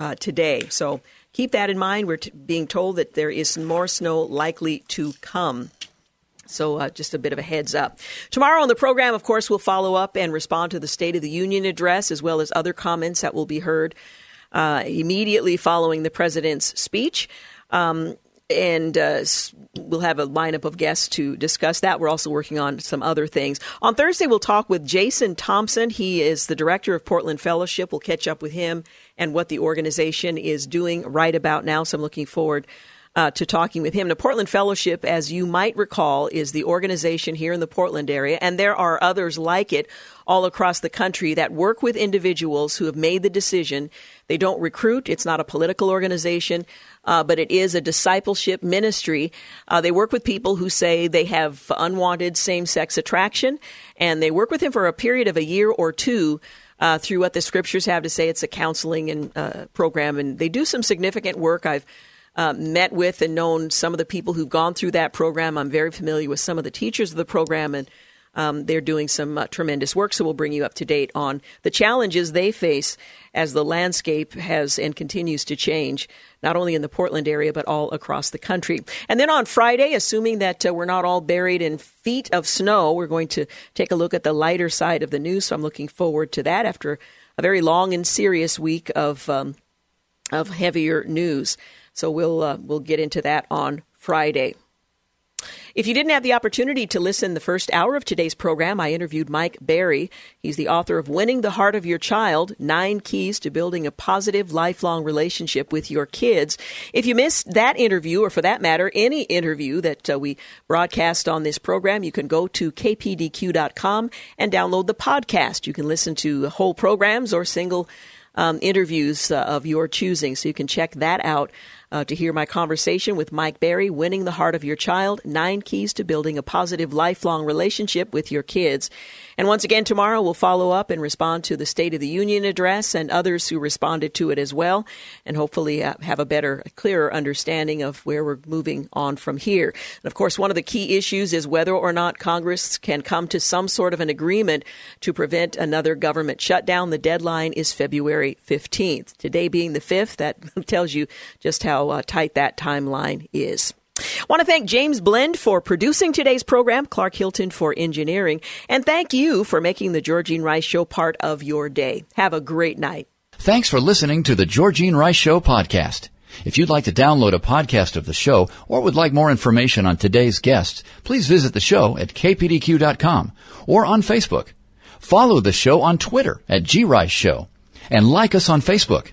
[SPEAKER 2] uh, today. So keep that in mind. We're t- being told that there is more snow likely to come. So, uh, just a bit of a heads up. Tomorrow on the program, of course, we'll follow up and respond to the State of the Union address as well as other comments that will be heard uh, immediately following the president's speech. Um, and uh, we'll have a lineup of guests to discuss that. We're also working on some other things. On Thursday, we'll talk with Jason Thompson. He is the director of Portland Fellowship. We'll catch up with him and what the organization is doing right about now. So I'm looking forward uh, to talking with him. The Portland Fellowship, as you might recall, is the organization here in the Portland area, and there are others like it all across the country that work with individuals who have made the decision. They don't recruit, it's not a political organization. Uh, but it is a discipleship ministry. Uh, they work with people who say they have unwanted same sex attraction, and they work with them for a period of a year or two. Uh, through what the scriptures have to say, it's a counseling and uh, program, and they do some significant work. I've uh, met with and known some of the people who've gone through that program. I'm very familiar with some of the teachers of the program, and um, they're doing some uh, tremendous work. So we'll bring you up to date on the challenges they face as the landscape has and continues to change, not only in the Portland area, but all across the country. And then on Friday, assuming that uh, we're not all buried in feet of snow, we're going to take a look at the lighter side of the news. So I'm looking forward to that after a very long and serious week of um, of heavier news. So we'll uh, we'll get into that on Friday. If you didn't have the opportunity to listen the first hour of today's program, I interviewed Mike Berry. He's the author of Winning the Heart of Your Child Nine Keys to Building a Positive Lifelong Relationship with Your Kids. If you missed that interview, or for that matter, any interview that uh, we broadcast on this program, you can go to kpdq.com and download the podcast. You can listen to whole programs or single um, interviews uh, of your choosing, so you can check that out uh, to hear my conversation with Mike Berry, Winning the Heart of Your Child Nine Keys to Building a Positive Lifelong Relationship with Your Kids. And once again, tomorrow we'll follow up and respond to the State of the Union address and others who responded to it as well, and hopefully uh, have a better, clearer understanding of where we're moving on from here. And of course, one of the key issues is whether or not Congress can come to some sort of an agreement to prevent another government shutdown. The deadline is February 15th. Today being the 5th, that [LAUGHS] tells you just how uh, tight that timeline is. I want to thank James Blend for producing today's program, Clark Hilton for engineering, and thank you for making the Georgene Rice Show part of your day. Have a great night.
[SPEAKER 1] Thanks for listening to the Georgene Rice Show podcast. If you'd like to download a podcast of the show or would like more information on today's guests, please visit the show at kpdq.com or on Facebook. Follow the show on Twitter at grice show and like us on Facebook.